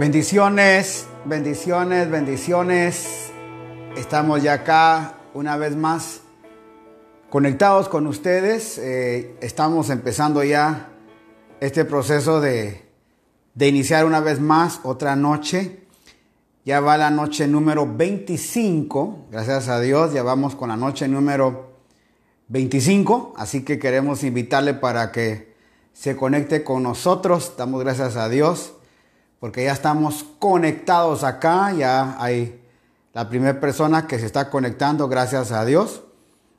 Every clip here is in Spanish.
Bendiciones, bendiciones, bendiciones. Estamos ya acá una vez más conectados con ustedes. Eh, estamos empezando ya este proceso de, de iniciar una vez más otra noche. Ya va la noche número 25, gracias a Dios, ya vamos con la noche número 25, así que queremos invitarle para que se conecte con nosotros. Damos gracias a Dios porque ya estamos conectados acá, ya hay la primera persona que se está conectando, gracias a Dios.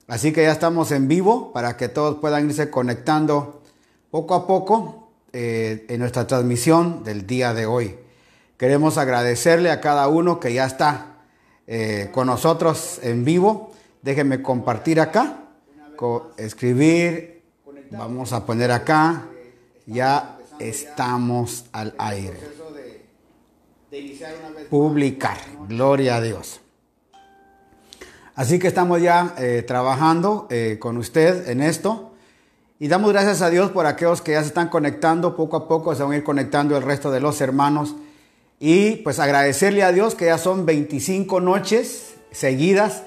Así que ya estamos en vivo para que todos puedan irse conectando poco a poco eh, en nuestra transmisión del día de hoy. Queremos agradecerle a cada uno que ya está eh, con nosotros en vivo. Déjenme compartir acá, escribir, vamos a poner acá, ya estamos al aire publicar. Gloria a Dios. Así que estamos ya eh, trabajando eh, con usted en esto. Y damos gracias a Dios por aquellos que ya se están conectando. Poco a poco se van a ir conectando el resto de los hermanos. Y pues agradecerle a Dios que ya son 25 noches seguidas.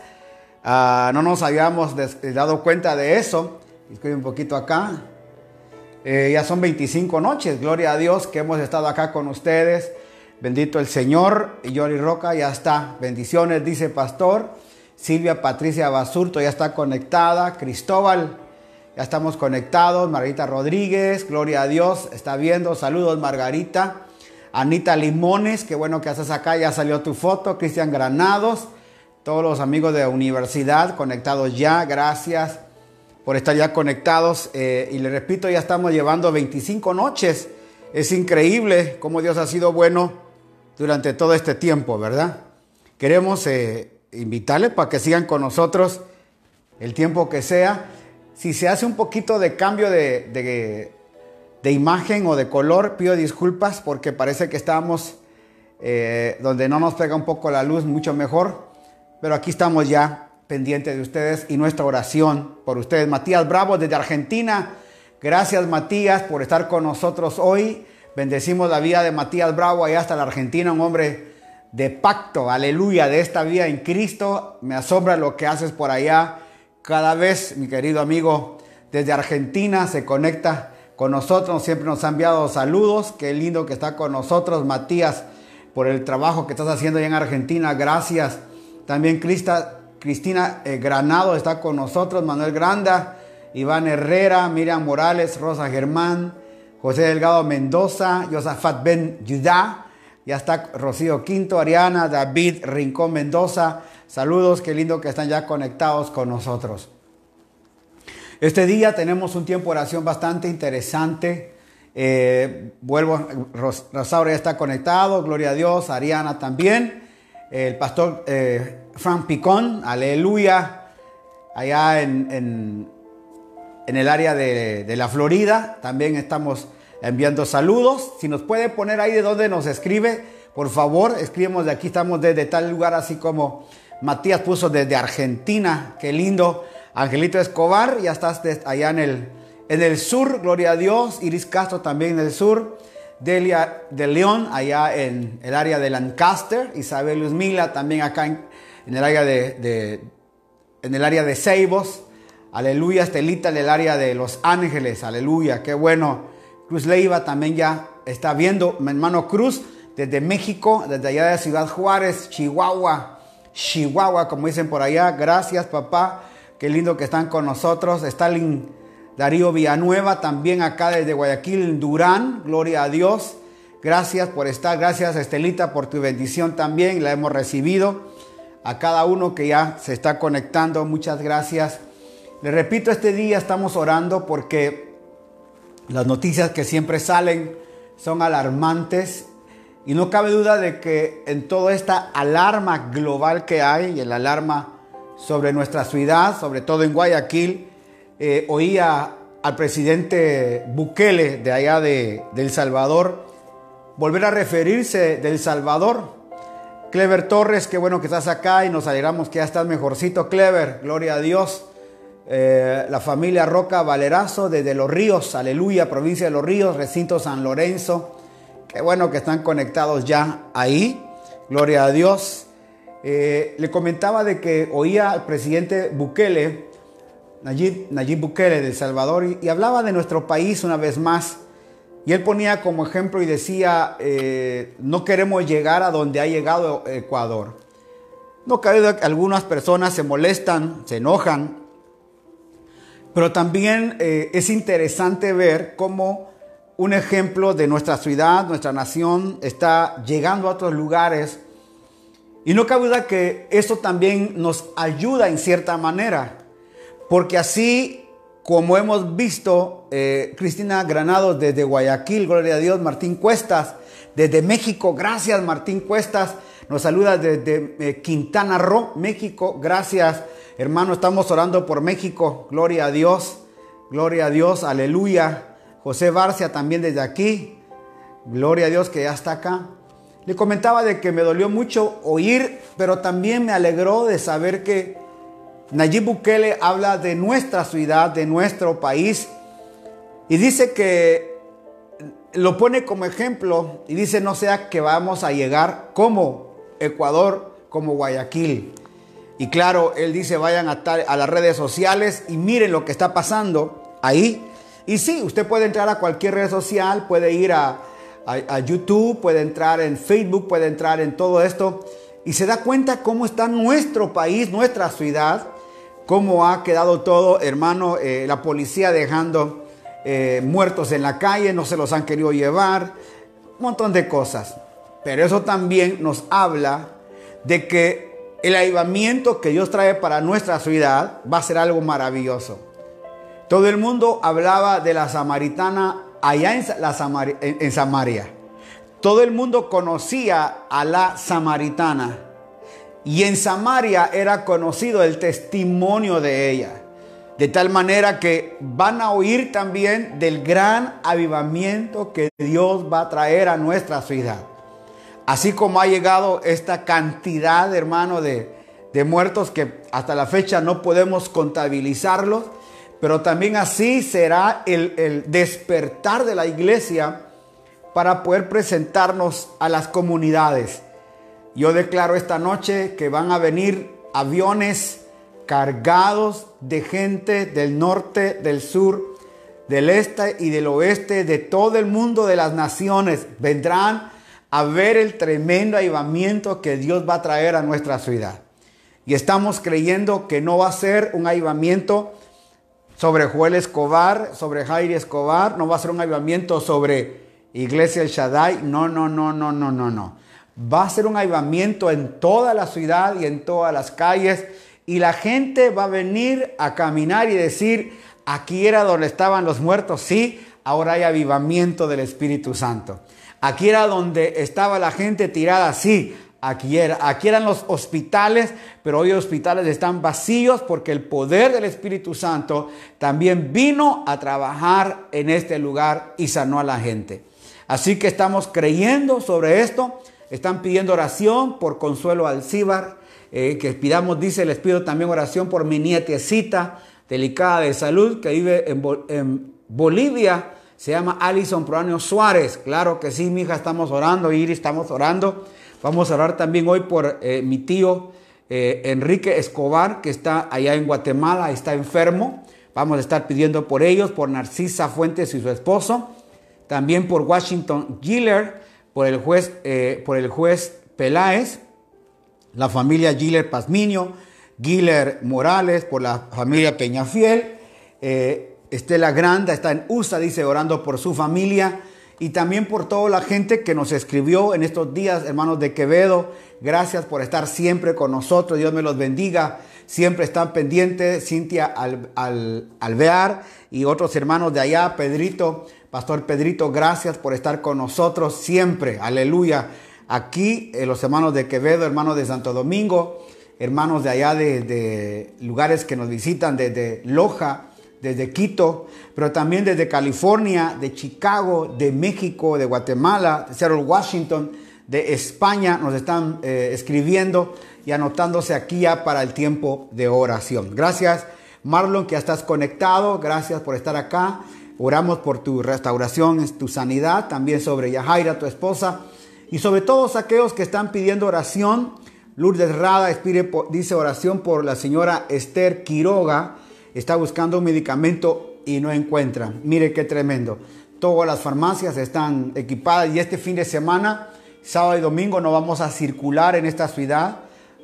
Ah, no nos habíamos dado cuenta de eso. Un poquito acá. Eh, ya son 25 noches. Gloria a Dios que hemos estado acá con ustedes. Bendito el Señor. Yori Roca ya está. Bendiciones, dice Pastor. Silvia Patricia Basurto ya está conectada. Cristóbal, ya estamos conectados. Margarita Rodríguez, gloria a Dios, está viendo. Saludos, Margarita. Anita Limones, qué bueno que estás acá. Ya salió tu foto. Cristian Granados. Todos los amigos de la universidad conectados ya. Gracias por estar ya conectados. Eh, y le repito, ya estamos llevando 25 noches. Es increíble cómo Dios ha sido bueno durante todo este tiempo, ¿verdad? Queremos eh, invitarles para que sigan con nosotros el tiempo que sea. Si se hace un poquito de cambio de, de, imagen o de color, pido disculpas porque parece que estamos eh, donde no nos pega un poco la luz mucho mejor. Pero aquí estamos ya pendientes de ustedes y nuestra oración por ustedes. Matías Bravo desde Argentina. Gracias Matías por estar con nosotros hoy. Bendecimos la vida de Matías Bravo allá hasta la Argentina, un hombre de pacto, aleluya, de esta vida en Cristo. Me asombra lo que haces por allá. Cada vez, mi querido amigo, desde Argentina se conecta con nosotros, siempre nos ha enviado saludos. Qué lindo que está con nosotros, Matías, por el trabajo que estás haciendo allá en Argentina. Gracias. También Crista, Cristina eh, Granado está con nosotros, Manuel Granda, Iván Herrera, Miriam Morales, Rosa Germán. José Delgado Mendoza, Josafat Ben Yudá, ya está Rocío Quinto, Ariana, David Rincón Mendoza. Saludos, qué lindo que están ya conectados con nosotros. Este día tenemos un tiempo de oración bastante interesante. Eh, vuelvo, Rosaura ya está conectado, gloria a Dios, Ariana también. El pastor eh, Frank Picón, aleluya, allá en, en, el área de, de la Florida. También estamos enviando saludos. Si nos puede poner ahí de donde nos escribe, por favor, escribimos de aquí, estamos desde tal lugar, así como Matías puso desde Argentina, qué lindo. Angelito Escobar, ya estás allá en el, en el sur, gloria a Dios. Iris Castro también en el sur. Delia de León, allá en el área de Lancaster. Isabel Luzmila también acá en, el área de, en el área de Ceibos. Aleluya, Estelita en el área de Los Ángeles. Aleluya, qué bueno Cruz Leiva también ya está viendo. Mi hermano Cruz desde México, desde allá de Ciudad Juárez, Chihuahua. Chihuahua, como dicen por allá. Gracias, papá. Qué lindo que están con nosotros. Stalin Darío Villanueva, también acá desde Guayaquil, Durán. Gloria a Dios. Gracias por estar. Gracias, Estelita, por tu bendición también. La hemos recibido. A cada uno que ya se está conectando, muchas gracias. Le repito, este día estamos orando porque las noticias que siempre salen son alarmantes y no cabe duda de que en toda esta alarma global que hay y el alarma sobre nuestra ciudad, sobre todo en Guayaquil, eh, oía al presidente Bukele de allá de, El Salvador volver a referirse del Salvador. Clever Torres, qué bueno que estás acá y nos alegramos que ya estás mejorcito, Clever, gloria a Dios. Eh, la familia Roca Valerazo desde Los Ríos, aleluya, provincia de Los Ríos, recinto San Lorenzo. Qué bueno que están conectados ya ahí. Gloria a Dios. Eh, le comentaba de que oía al presidente Bukele, Nayib, Nayib Bukele de El Salvador, y, hablaba de nuestro país una vez más. Y él ponía como ejemplo y decía, eh, no queremos llegar a donde ha llegado Ecuador. No cabe algunas personas se molestan, se enojan, pero también eh, es interesante ver cómo un ejemplo de nuestra ciudad, nuestra nación, está llegando a otros lugares. Y no cabe duda que eso también nos ayuda en cierta manera, porque así como hemos visto, eh, Cristina Granados desde Guayaquil, gloria a Dios, Martín Cuestas, desde México, gracias Martín Cuestas, nos saluda desde eh, Quintana Roo, México. Gracias, hermano. Estamos orando por México. Gloria a Dios. Gloria a Dios. Aleluya. José Barcia también desde aquí. Gloria a Dios que ya está acá. Le comentaba de que me dolió mucho oír, pero también me alegró de saber que Nayib Bukele habla de nuestra ciudad, de nuestro país, y dice que lo pone como ejemplo y dice no sea que vamos a llegar como Ecuador como Guayaquil. Y claro, él dice, vayan a, a las redes sociales y miren lo que está pasando ahí. Y sí, usted puede entrar a cualquier red social, puede ir a, YouTube, puede entrar en Facebook, puede entrar en todo esto y se da cuenta cómo está nuestro país, nuestra ciudad, cómo ha quedado todo, hermano, eh, la policía dejando eh, muertos en la calle, no se los han querido llevar, un montón de cosas. Pero eso también nos habla de que el avivamiento que Dios trae para nuestra ciudad va a ser algo maravilloso. Todo el mundo hablaba de la samaritana allá en, Samaria. Todo el mundo conocía a la samaritana. Y en Samaria era conocido el testimonio de ella. De tal manera que van a oír también del gran avivamiento que Dios va a traer a nuestra ciudad. Así como ha llegado esta cantidad, hermano, de, de muertos que hasta la fecha no podemos contabilizarlos, pero también así será el, el despertar de la iglesia para poder presentarnos a las comunidades. Yo declaro esta noche que van a venir aviones cargados de gente del norte, del sur, del este y del oeste, de todo el mundo, de las naciones. Vendrán a ver el tremendo avivamiento que Dios va a traer a nuestra ciudad. Y estamos creyendo que no va a ser un avivamiento sobre Joel Escobar, sobre Jairi Escobar, no va a ser un avivamiento sobre Iglesia El Shaddai, no, no, no, no, no, no, no. Va a ser un avivamiento en toda la ciudad y en todas las calles y la gente va a venir a caminar y decir, aquí era donde estaban los muertos, sí, ahora hay avivamiento del Espíritu Santo. Aquí era donde estaba la gente tirada así. Aquí, era, aquí eran los hospitales, pero hoy los hospitales están vacíos porque el poder del Espíritu Santo también vino a trabajar en este lugar y sanó a la gente. Así que estamos creyendo sobre esto. Están pidiendo oración por Consuelo Alcíbar. Eh, que pidamos, dice, les pido también oración por mi nietecita delicada de salud que vive en, en Bolivia se llama Alison Proanio Suárez. Claro que sí, mi hija, estamos orando, Iris, estamos orando. Vamos a orar también hoy por eh, mi tío eh, Enrique Escobar, que está allá en Guatemala, está enfermo. Vamos a estar pidiendo por ellos, por Narcisa Fuentes y su esposo. También por Washington Giller, por el juez, eh, por el juez Peláez, la familia Giller Pazmiño, Giller Morales, por la familia Peñafiel. Estela Granda está en USA, dice, orando por su familia y también por toda la gente que nos escribió en estos días, hermanos de Quevedo. Gracias por estar siempre con nosotros. Dios me los bendiga. Siempre están pendientes Cintia Alvear y otros hermanos de allá, Pedrito, Pastor Pedrito, gracias por estar con nosotros siempre. Aleluya. Aquí eh, los hermanos de Quevedo, hermanos de Santo Domingo, hermanos de allá de, de lugares que nos visitan desde Loja desde Quito, pero también desde California, de Chicago, de México, de Guatemala, de Seattle, Washington, de España, nos están eh, escribiendo y anotándose aquí ya para el tiempo de oración. Gracias, Marlon, que ya estás conectado. Gracias por estar acá. Oramos por tu restauración, tu sanidad, también sobre Yajaira, tu esposa, y sobre todos aquellos que están pidiendo oración. Lourdes Rada dice oración por la señora Esther Quiroga. Está buscando un medicamento y no encuentra. Mire qué tremendo. Todas las farmacias están equipadas y este fin de semana, sábado y domingo, no vamos a circular en esta ciudad.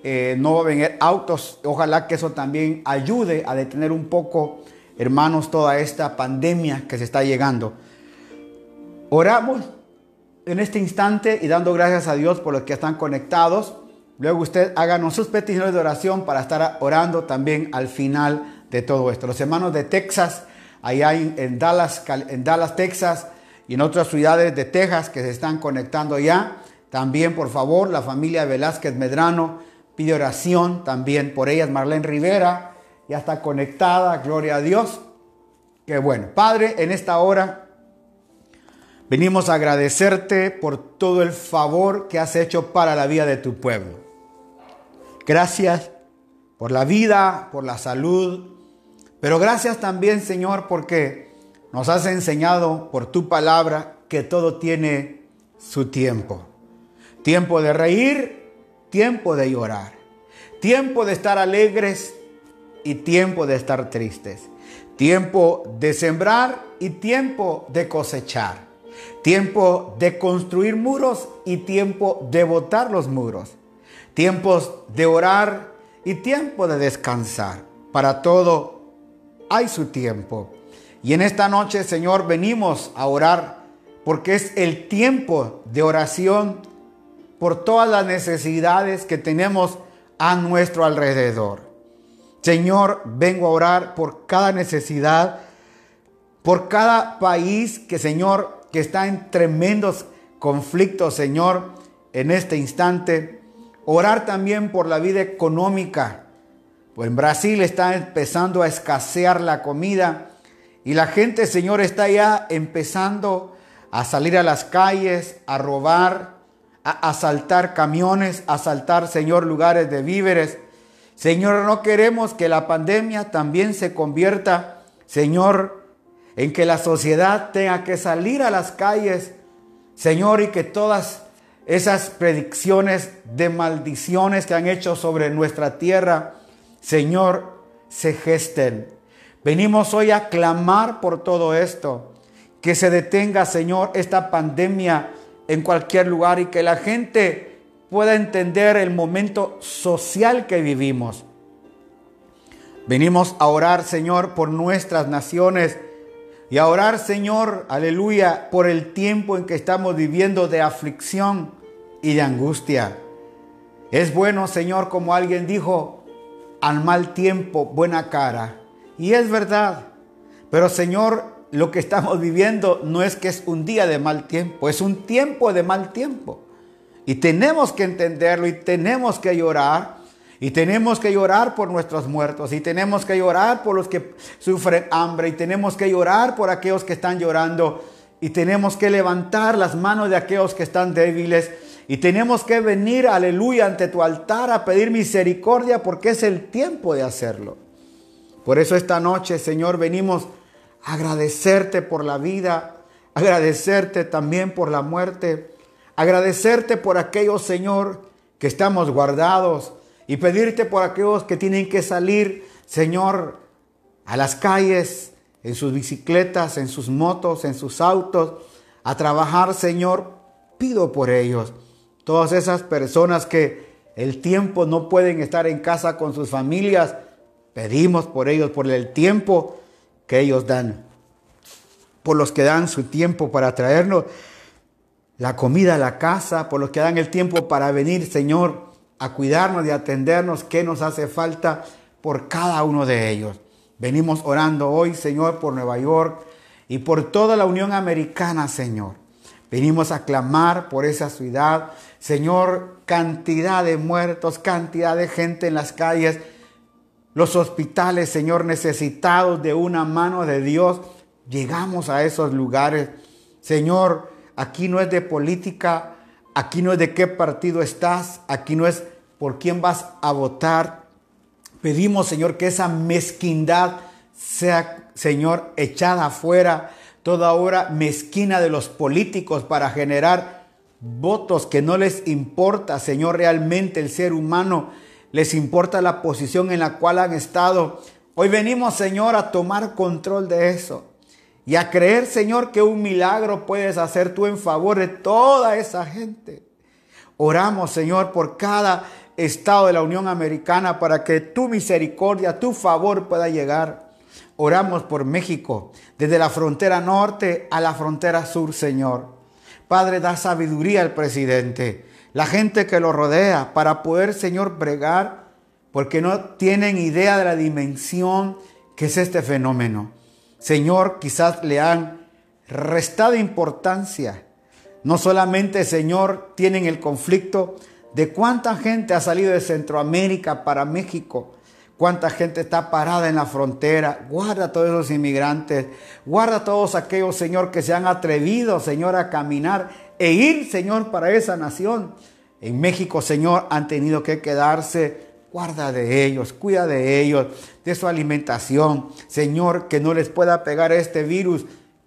Eh, no va a venir autos. Ojalá que eso también ayude a detener un poco, hermanos, toda esta pandemia que se está llegando. Oramos en este instante y dando gracias a Dios por los que están conectados. Luego usted háganos sus peticiones de oración para estar orando también al final de todo esto. Los hermanos de Texas, allá en Dallas, en Dallas, Texas y en otras ciudades de Texas que se están conectando ya. También, por favor, la familia Velázquez Medrano pide oración también por ellas. Marlene Rivera ya está conectada, gloria a Dios. Qué bueno. Padre, en esta hora Venimos a agradecerte por todo el favor que has hecho para la vida de tu pueblo. Gracias por la vida, por la salud, pero gracias también, Señor, porque nos has enseñado por tu palabra que todo tiene su tiempo. Tiempo de reír, tiempo de llorar, tiempo de estar alegres y tiempo de estar tristes, tiempo de sembrar y tiempo de cosechar tiempo de construir muros y tiempo de botar los muros, tiempos de orar y tiempo de descansar. Para todo hay su tiempo. Y en esta noche, Señor, venimos a orar porque es el tiempo de oración por todas las necesidades que tenemos a nuestro alrededor. Señor, vengo a orar por cada necesidad, por cada país que, Señor, que está en tremendos conflictos, Señor, en este instante. Orar también por la vida económica. Pues en Brasil está empezando a escasear la comida y la gente, Señor, está ya empezando a salir a las calles, a robar, a asaltar camiones, a asaltar, Señor, lugares de víveres. Señor, no queremos que la pandemia también se convierta, Señor, en que la sociedad tenga que salir a las calles, Señor, y que todas esas predicciones de maldiciones que han hecho sobre nuestra tierra, Señor, se gesten. Venimos hoy a clamar por todo esto, que se detenga, Señor, esta pandemia en cualquier lugar y que la gente pueda entender el momento social que vivimos. Venimos a orar, Señor, por nuestras naciones, y a orar, Señor, aleluya, por el tiempo en que estamos viviendo de aflicción y de angustia. Es bueno, Señor, como alguien dijo, al mal tiempo, buena cara. Y es verdad. Pero, Señor, lo que estamos viviendo no es que es un día de mal tiempo, es un tiempo de mal tiempo. Y tenemos que entenderlo y tenemos que llorar y tenemos que llorar por nuestros muertos. Y tenemos que llorar por los que sufren hambre. Y tenemos que llorar por aquellos que están llorando. Y tenemos que levantar las manos de aquellos que están débiles. Y tenemos que venir, aleluya, ante tu altar a pedir misericordia porque es el tiempo de hacerlo. Por eso esta noche, Señor, venimos a agradecerte por la vida, agradecerte también por la muerte, agradecerte por aquellos, Señor, que estamos guardados, y pedirte por aquellos que tienen que salir, Señor, a las calles, en sus bicicletas, en sus motos, en sus autos, a trabajar, Señor, pido por ellos. Todas esas personas que el tiempo no pueden estar en casa con sus familias, pedimos por ellos, por el tiempo que ellos dan, por los que dan su tiempo para traernos la comida a la casa, por los que dan el tiempo para venir, Señor, a cuidarnos y atendernos qué nos hace falta por cada uno de ellos. Venimos orando hoy, Señor, por Nueva York y por toda la Unión Americana, Señor. Venimos a clamar por esa ciudad. Señor, cantidad de muertos, cantidad de gente en las calles, los hospitales, Señor, necesitados de una mano de Dios. Llegamos a esos lugares. Señor, aquí no es de política, Aquí no es de qué partido estás, aquí no es por quién vas a votar. Pedimos, Señor, que esa mezquindad sea, Señor, echada afuera. toda obra mezquina de los políticos para generar votos que no les importa, Señor, realmente el ser humano, les importa la posición en la cual han estado. Hoy venimos, Señor, a tomar control de eso y a creer, Señor, que un milagro puedes hacer tú en favor de toda esa gente. Oramos, Señor, por cada estado de la Unión Americana para que tu misericordia, tu favor pueda llegar. Oramos por México, desde la frontera norte a la frontera sur, Señor. Padre, da sabiduría al presidente, la gente que lo rodea, para poder, Señor, bregar, porque no tienen idea de la dimensión que es este fenómeno. Señor, quizás le han restado importancia. No solamente, Señor, tienen el conflicto de cuánta gente ha salido de Centroamérica para México, cuánta gente está parada en la frontera. Guarda a todos esos inmigrantes, guarda a todos aquellos, Señor, que se han atrevido, Señor, a caminar e ir, Señor, para esa nación. En México, Señor, han tenido que quedarse Guarda de ellos, cuida de ellos, de su alimentación. Señor, que no les pueda pegar este virus.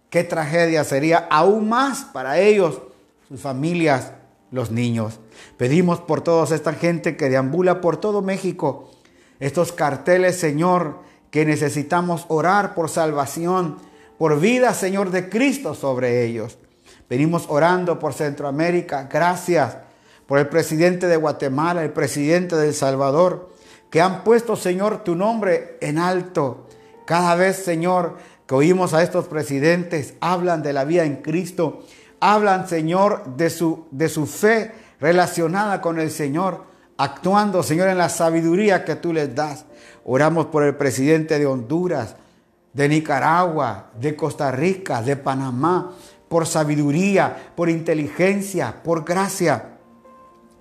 Qué tragedia sería aún más para ellos, sus familias, los niños. Pedimos por toda esta gente que deambula por todo México. Estos carteles, Señor, que necesitamos orar por salvación, por vida, Señor, de Cristo sobre ellos. Venimos orando por Centroamérica. Gracias por el presidente de Guatemala, el presidente de El Salvador, que han puesto, Señor, tu nombre en alto. Cada vez, Señor, que oímos a estos presidentes, hablan de la vida en Cristo, hablan, Señor, de su, de su fe relacionada con el Señor, actuando, Señor, en la sabiduría que tú les das. Oramos por el presidente de Honduras, de Nicaragua, de Costa Rica, de Panamá, por sabiduría, por inteligencia, por gracia.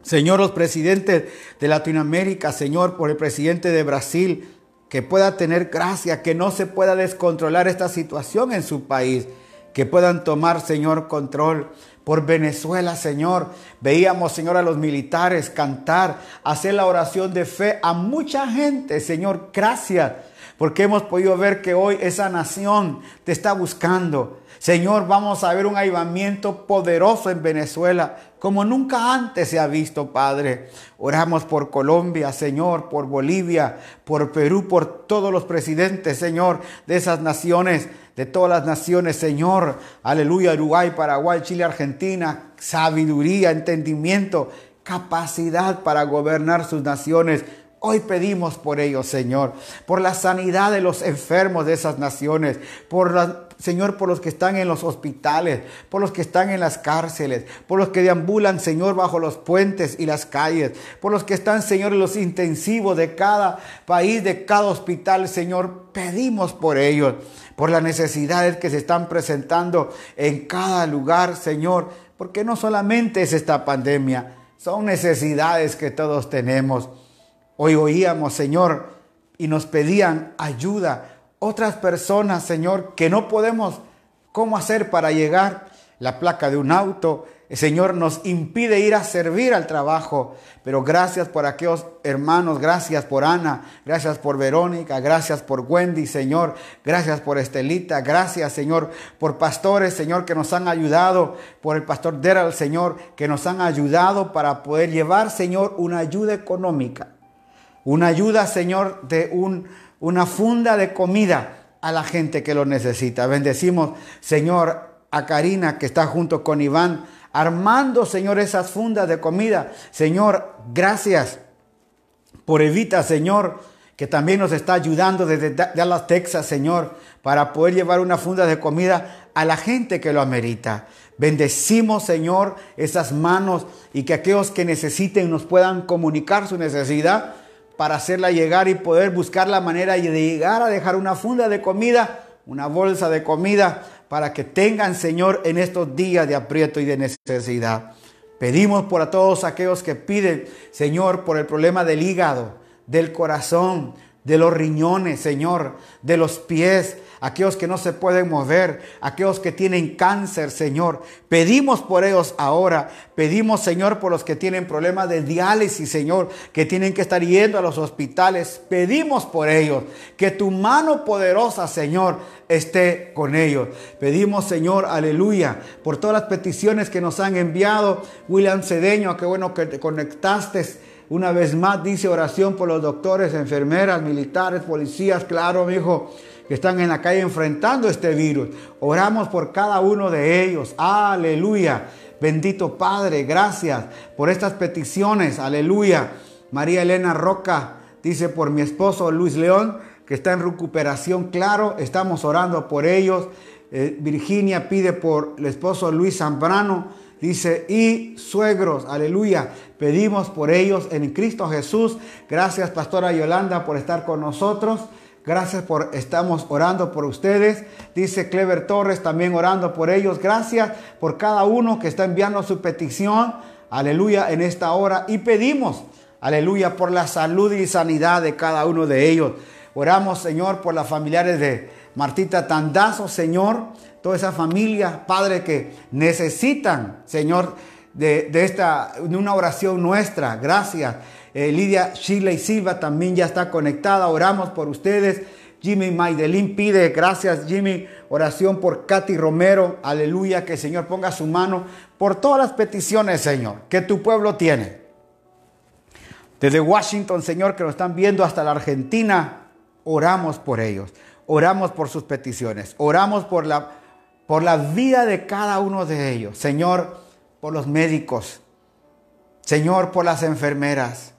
Señor, los presidentes de Latinoamérica, Señor, por el presidente de Brasil, que pueda tener gracia, que no se pueda descontrolar esta situación en su país, que puedan tomar, Señor, control. Por Venezuela, Señor, veíamos, Señor, a los militares cantar, hacer la oración de fe a mucha gente, Señor, gracias, porque hemos podido ver que hoy esa nación te está buscando. Señor, vamos a ver un avivamiento poderoso en Venezuela, como nunca antes se ha visto, Padre. Oramos por Colombia, Señor, por Bolivia, por Perú, por todos los presidentes, Señor, de esas naciones, de todas las naciones, Señor. Aleluya, Uruguay, Paraguay, Chile, Argentina. Sabiduría, entendimiento, capacidad para gobernar sus naciones Hoy pedimos por ellos, Señor, por la sanidad de los enfermos de esas naciones, por la, Señor, por los que están en los hospitales, por los que están en las cárceles, por los que deambulan, Señor, bajo los puentes y las calles, por los que están, Señor, en los intensivos de cada país, de cada hospital, Señor, pedimos por ellos, por las necesidades que se están presentando en cada lugar, Señor, porque no solamente es esta pandemia, son necesidades que todos tenemos. Hoy oíamos, Señor, y nos pedían ayuda. Otras personas, Señor, que no podemos cómo hacer para llegar. La placa de un auto, Señor nos impide ir a servir al trabajo. Pero gracias por aquellos hermanos, gracias por Ana, gracias por Verónica, gracias por Wendy, Señor, gracias por Estelita, gracias, Señor, por pastores, Señor, que nos han ayudado, por el pastor Deral, Señor, que nos han ayudado para poder llevar, Señor, una ayuda económica una ayuda, Señor, de un, una funda de comida a la gente que lo necesita. Bendecimos, Señor, a Karina que está junto con Iván, armando, Señor, esas fundas de comida. Señor, gracias por Evita, Señor, que también nos está ayudando desde Dallas, Texas, Señor, para poder llevar una funda de comida a la gente que lo amerita. Bendecimos, Señor, esas manos y que aquellos que necesiten nos puedan comunicar su necesidad para hacerla llegar y poder buscar la manera de llegar a dejar una funda de comida, una bolsa de comida, para que tengan, Señor, en estos días de aprieto y de necesidad. Pedimos por a todos aquellos que piden, Señor, por el problema del hígado, del corazón, de los riñones, Señor, de los pies, aquellos que no se pueden mover, aquellos que tienen cáncer, Señor. Pedimos por ellos ahora. Pedimos, Señor, por los que tienen problemas de diálisis, Señor, que tienen que estar yendo a los hospitales. Pedimos por ellos. Que tu mano poderosa, Señor, esté con ellos. Pedimos, Señor, aleluya, por todas las peticiones que nos han enviado. William Cedeño, qué bueno que te conectaste. Una vez más dice oración por los doctores, enfermeras, militares, policías, claro, mi hijo, que están en la calle enfrentando este virus. Oramos por cada uno de ellos. Aleluya. Bendito Padre, gracias por estas peticiones. Aleluya. María Elena Roca dice por mi esposo Luis León que está en recuperación, claro, estamos orando por ellos. Eh, Virginia pide por el esposo Luis Zambrano, dice, y suegros, aleluya, pedimos por ellos en Cristo Jesús. Gracias, Pastora Yolanda, por estar con nosotros. Gracias por, estamos orando por ustedes. Dice Clever Torres, también orando por ellos. Gracias por cada uno que está enviando su petición. Aleluya, en esta hora. Y pedimos, aleluya, por la salud y sanidad de cada uno de ellos. Oramos, Señor, por las familiares de Martita Tandazo, Señor, toda esa familia, Padre, que necesitan, Señor, de, esta, una oración nuestra. Gracias. Eh, Lidia Shirley Silva también ya está conectada. Oramos por ustedes. Jimmy Maidelín pide, gracias Jimmy, oración por Katy Romero. Aleluya, que el Señor ponga su mano por todas las peticiones, Señor, que tu pueblo tiene. Desde Washington, Señor, que nos están viendo hasta la Argentina, oramos por ellos, oramos por sus peticiones, oramos por la, por la vida de cada uno de ellos. Señor, por los médicos, Señor, por las enfermeras,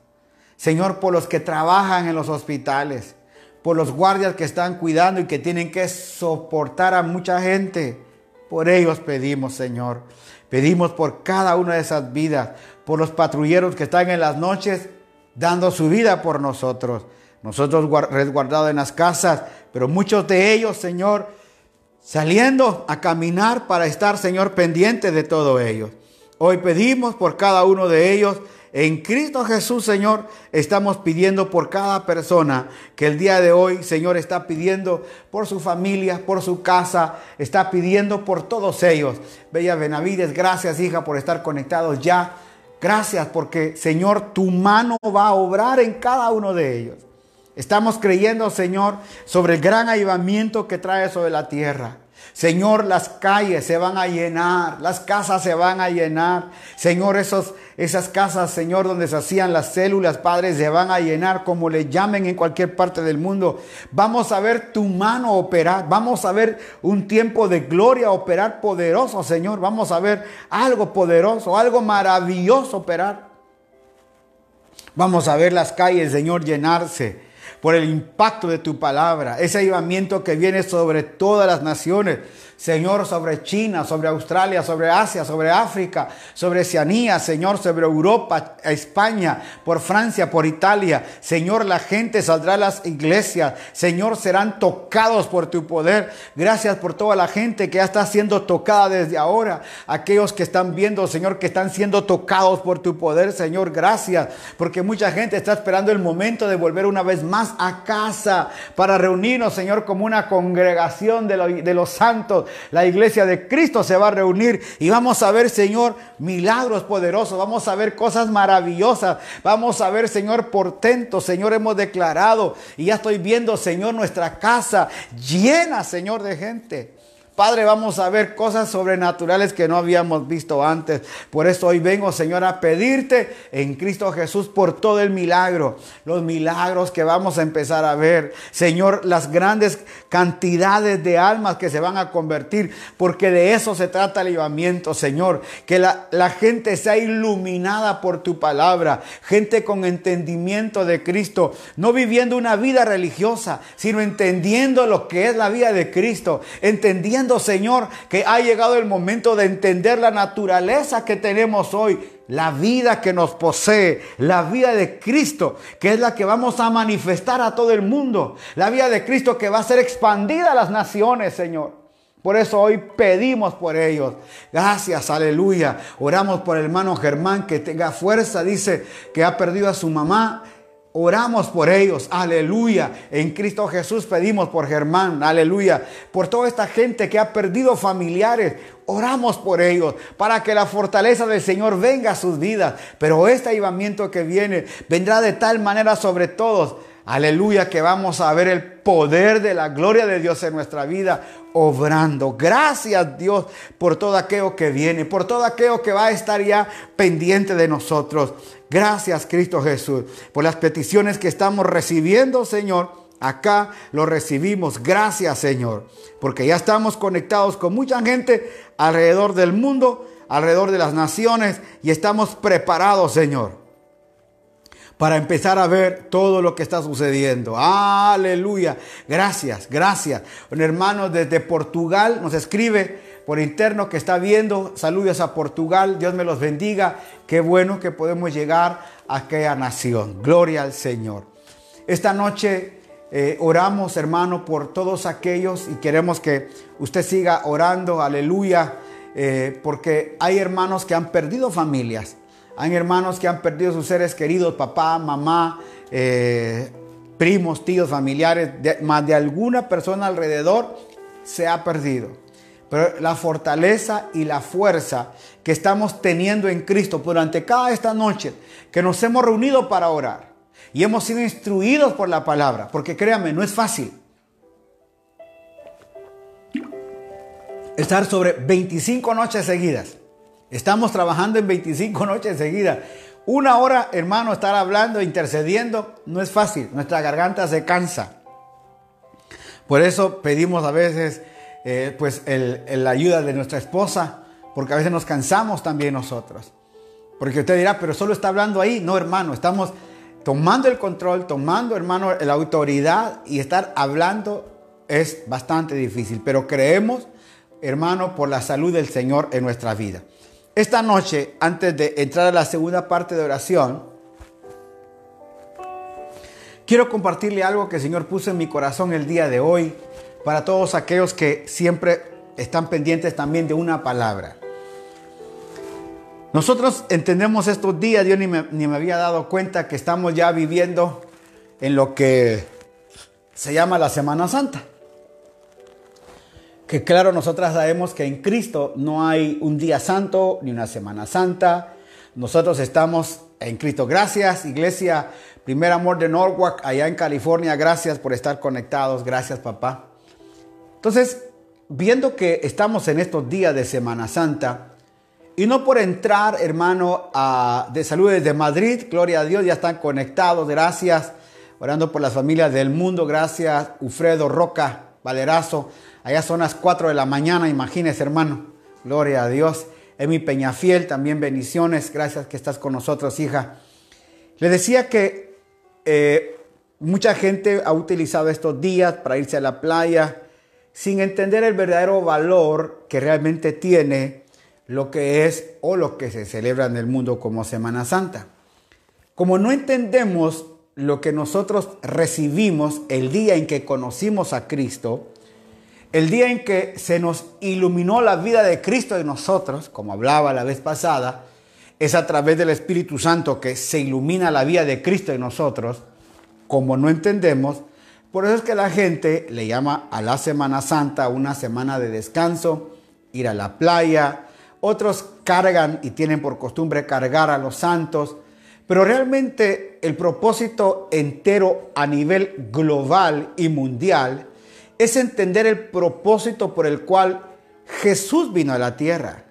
Señor, por los que trabajan en los hospitales, por los guardias que están cuidando y que tienen que soportar a mucha gente. Por ellos pedimos, Señor. Pedimos por cada una de esas vidas, por los patrulleros que están en las noches dando su vida por nosotros nosotros resguardados en las casas, pero muchos de ellos, Señor, saliendo a caminar para estar, Señor, pendiente de todo ellos. Hoy pedimos por cada uno de ellos. En Cristo Jesús, Señor, estamos pidiendo por cada persona que el día de hoy, Señor, está pidiendo por su familia, por su casa, está pidiendo por todos ellos. Bella Benavides, gracias, hija, por estar conectados ya. Gracias porque, Señor, tu mano va a obrar en cada uno de ellos. Estamos creyendo, Señor, sobre el gran avivamiento que trae sobre la tierra. Señor, las calles se van a llenar, las casas se van a llenar. Señor, esos, esas casas, Señor, donde se hacían las células, padres, se van a llenar como le llamen en cualquier parte del mundo. Vamos a ver tu mano operar. Vamos a ver un tiempo de gloria operar poderoso, Señor. Vamos a ver algo poderoso, algo maravilloso operar. Vamos a ver las calles, Señor, llenarse por el impacto de tu palabra, ese avivamiento que viene sobre todas las naciones, Señor, sobre China, sobre Australia, sobre Asia, sobre África, sobre Oceanía, Señor, sobre Europa, España, por Francia, por Italia. Señor, la gente saldrá a las iglesias. Señor, serán tocados por tu poder. Gracias por toda la gente que ya está siendo tocada desde ahora. Aquellos que están viendo, Señor, que están siendo tocados por tu poder, Señor, gracias. Porque mucha gente está esperando el momento de volver una vez más a casa para reunirnos, Señor, como una congregación de, de los santos la iglesia de Cristo se va a reunir y vamos a ver, Señor, milagros poderosos, vamos a ver cosas maravillosas, vamos a ver, Señor, portentos, Señor, hemos declarado y ya estoy viendo, Señor, nuestra casa llena, Señor, de gente. Padre, vamos a ver cosas sobrenaturales que no habíamos visto antes. Por eso hoy vengo, Señor, a pedirte en Cristo Jesús por todo el milagro, los milagros que vamos a empezar a ver. Señor, las grandes cantidades de almas que se van a convertir, porque de eso se trata el llevamiento, Señor. Que la, la gente sea iluminada por tu palabra, gente con entendimiento de Cristo, no viviendo una vida religiosa, sino entendiendo lo que es la vida de Cristo, entendiendo Señor, que ha llegado el momento de entender la naturaleza que tenemos hoy, la vida que nos posee, la vida de Cristo, que es la que vamos a manifestar a todo el mundo, la vida de Cristo que va a ser expandida a las naciones, Señor. Por eso hoy pedimos por ellos. Gracias, aleluya. Oramos por el hermano Germán que tenga fuerza. Dice que ha perdido a su mamá Oramos por ellos, aleluya. En Cristo Jesús pedimos por Germán, aleluya. Por toda esta gente que ha perdido familiares, oramos por ellos para que la fortaleza del Señor venga a sus vidas. Pero este avivamiento que viene vendrá de tal manera sobre todos Aleluya, que vamos a ver el poder de la gloria de Dios en nuestra vida obrando. Gracias Dios por todo aquello que viene, por todo aquello que va a estar ya pendiente de nosotros. Gracias Cristo Jesús por las peticiones que estamos recibiendo, Señor. Acá lo recibimos. Gracias Señor, porque ya estamos conectados con mucha gente alrededor del mundo, alrededor de las naciones y estamos preparados, Señor para empezar a ver todo lo que está sucediendo. Aleluya. Gracias, gracias. Un hermano desde Portugal nos escribe por interno que está viendo. Saludos a Portugal. Dios me los bendiga. Qué bueno que podemos llegar a aquella nación. Gloria al Señor. Esta noche eh, oramos, hermano, por todos aquellos y queremos que usted siga orando. Aleluya. Eh, porque hay hermanos que han perdido familias hay hermanos que han perdido sus seres queridos, papá, mamá, eh, primos, tíos, familiares, más de alguna persona alrededor se ha perdido. Pero la fortaleza y la fuerza que estamos teniendo en Cristo durante cada esta noche, que nos hemos reunido para orar y hemos sido instruidos por la palabra, porque créanme, no es fácil. Estar sobre 25 noches seguidas Estamos trabajando en 25 noches seguidas. Una hora, hermano, estar hablando, intercediendo, no es fácil. Nuestra garganta se cansa. Por eso pedimos a veces eh, pues la ayuda de nuestra esposa, porque a veces nos cansamos también nosotros. Porque usted dirá, pero solo está hablando ahí. No, hermano, estamos tomando el control, tomando, hermano, la autoridad y estar hablando es bastante difícil. Pero creemos, hermano, por la salud del Señor en nuestra vida. Esta noche, antes de entrar a la segunda parte de oración, quiero compartirle algo que el Señor puso en mi corazón el día de hoy para todos aquellos que siempre están pendientes también de una palabra. Nosotros entendemos estos días, Dios ni me, ni me había dado cuenta que estamos ya viviendo en lo que se llama la Semana Santa que claro, nosotras sabemos que en Cristo no hay un día santo ni una semana santa. Nosotros estamos en Cristo. Gracias, Iglesia Primer Amor de Norwalk, allá en California. Gracias por estar conectados. Gracias, papá. Entonces, viendo que estamos en estos días de Semana Santa, y no por entrar, hermano, de salud desde Madrid, gloria a Dios, ya están conectados. Gracias. Orando por las familias del mundo. Gracias, Ufredo Roca, Valerazo. Allá son las 4 de la mañana, imagínese hermano. Gloria a Dios. Emi Peñafiel, también bendiciones. Gracias que estás con nosotros, hija. Le decía que eh, mucha gente ha utilizado estos días para irse a la playa sin entender el verdadero valor que realmente tiene lo que es o lo que se celebra en el mundo como Semana Santa. Como no entendemos lo que nosotros recibimos el día en que conocimos a Cristo, el día en que se nos iluminó la vida de Cristo en nosotros, como hablaba la vez pasada, es a través del Espíritu Santo que se ilumina la vida de Cristo en nosotros, como no entendemos, por eso es que la gente le llama a la Semana Santa una semana de descanso, ir a la playa, otros cargan y tienen por costumbre cargar a los santos, pero realmente el propósito entero a nivel global y mundial es entender el propósito por el cual Jesús vino a la tierra.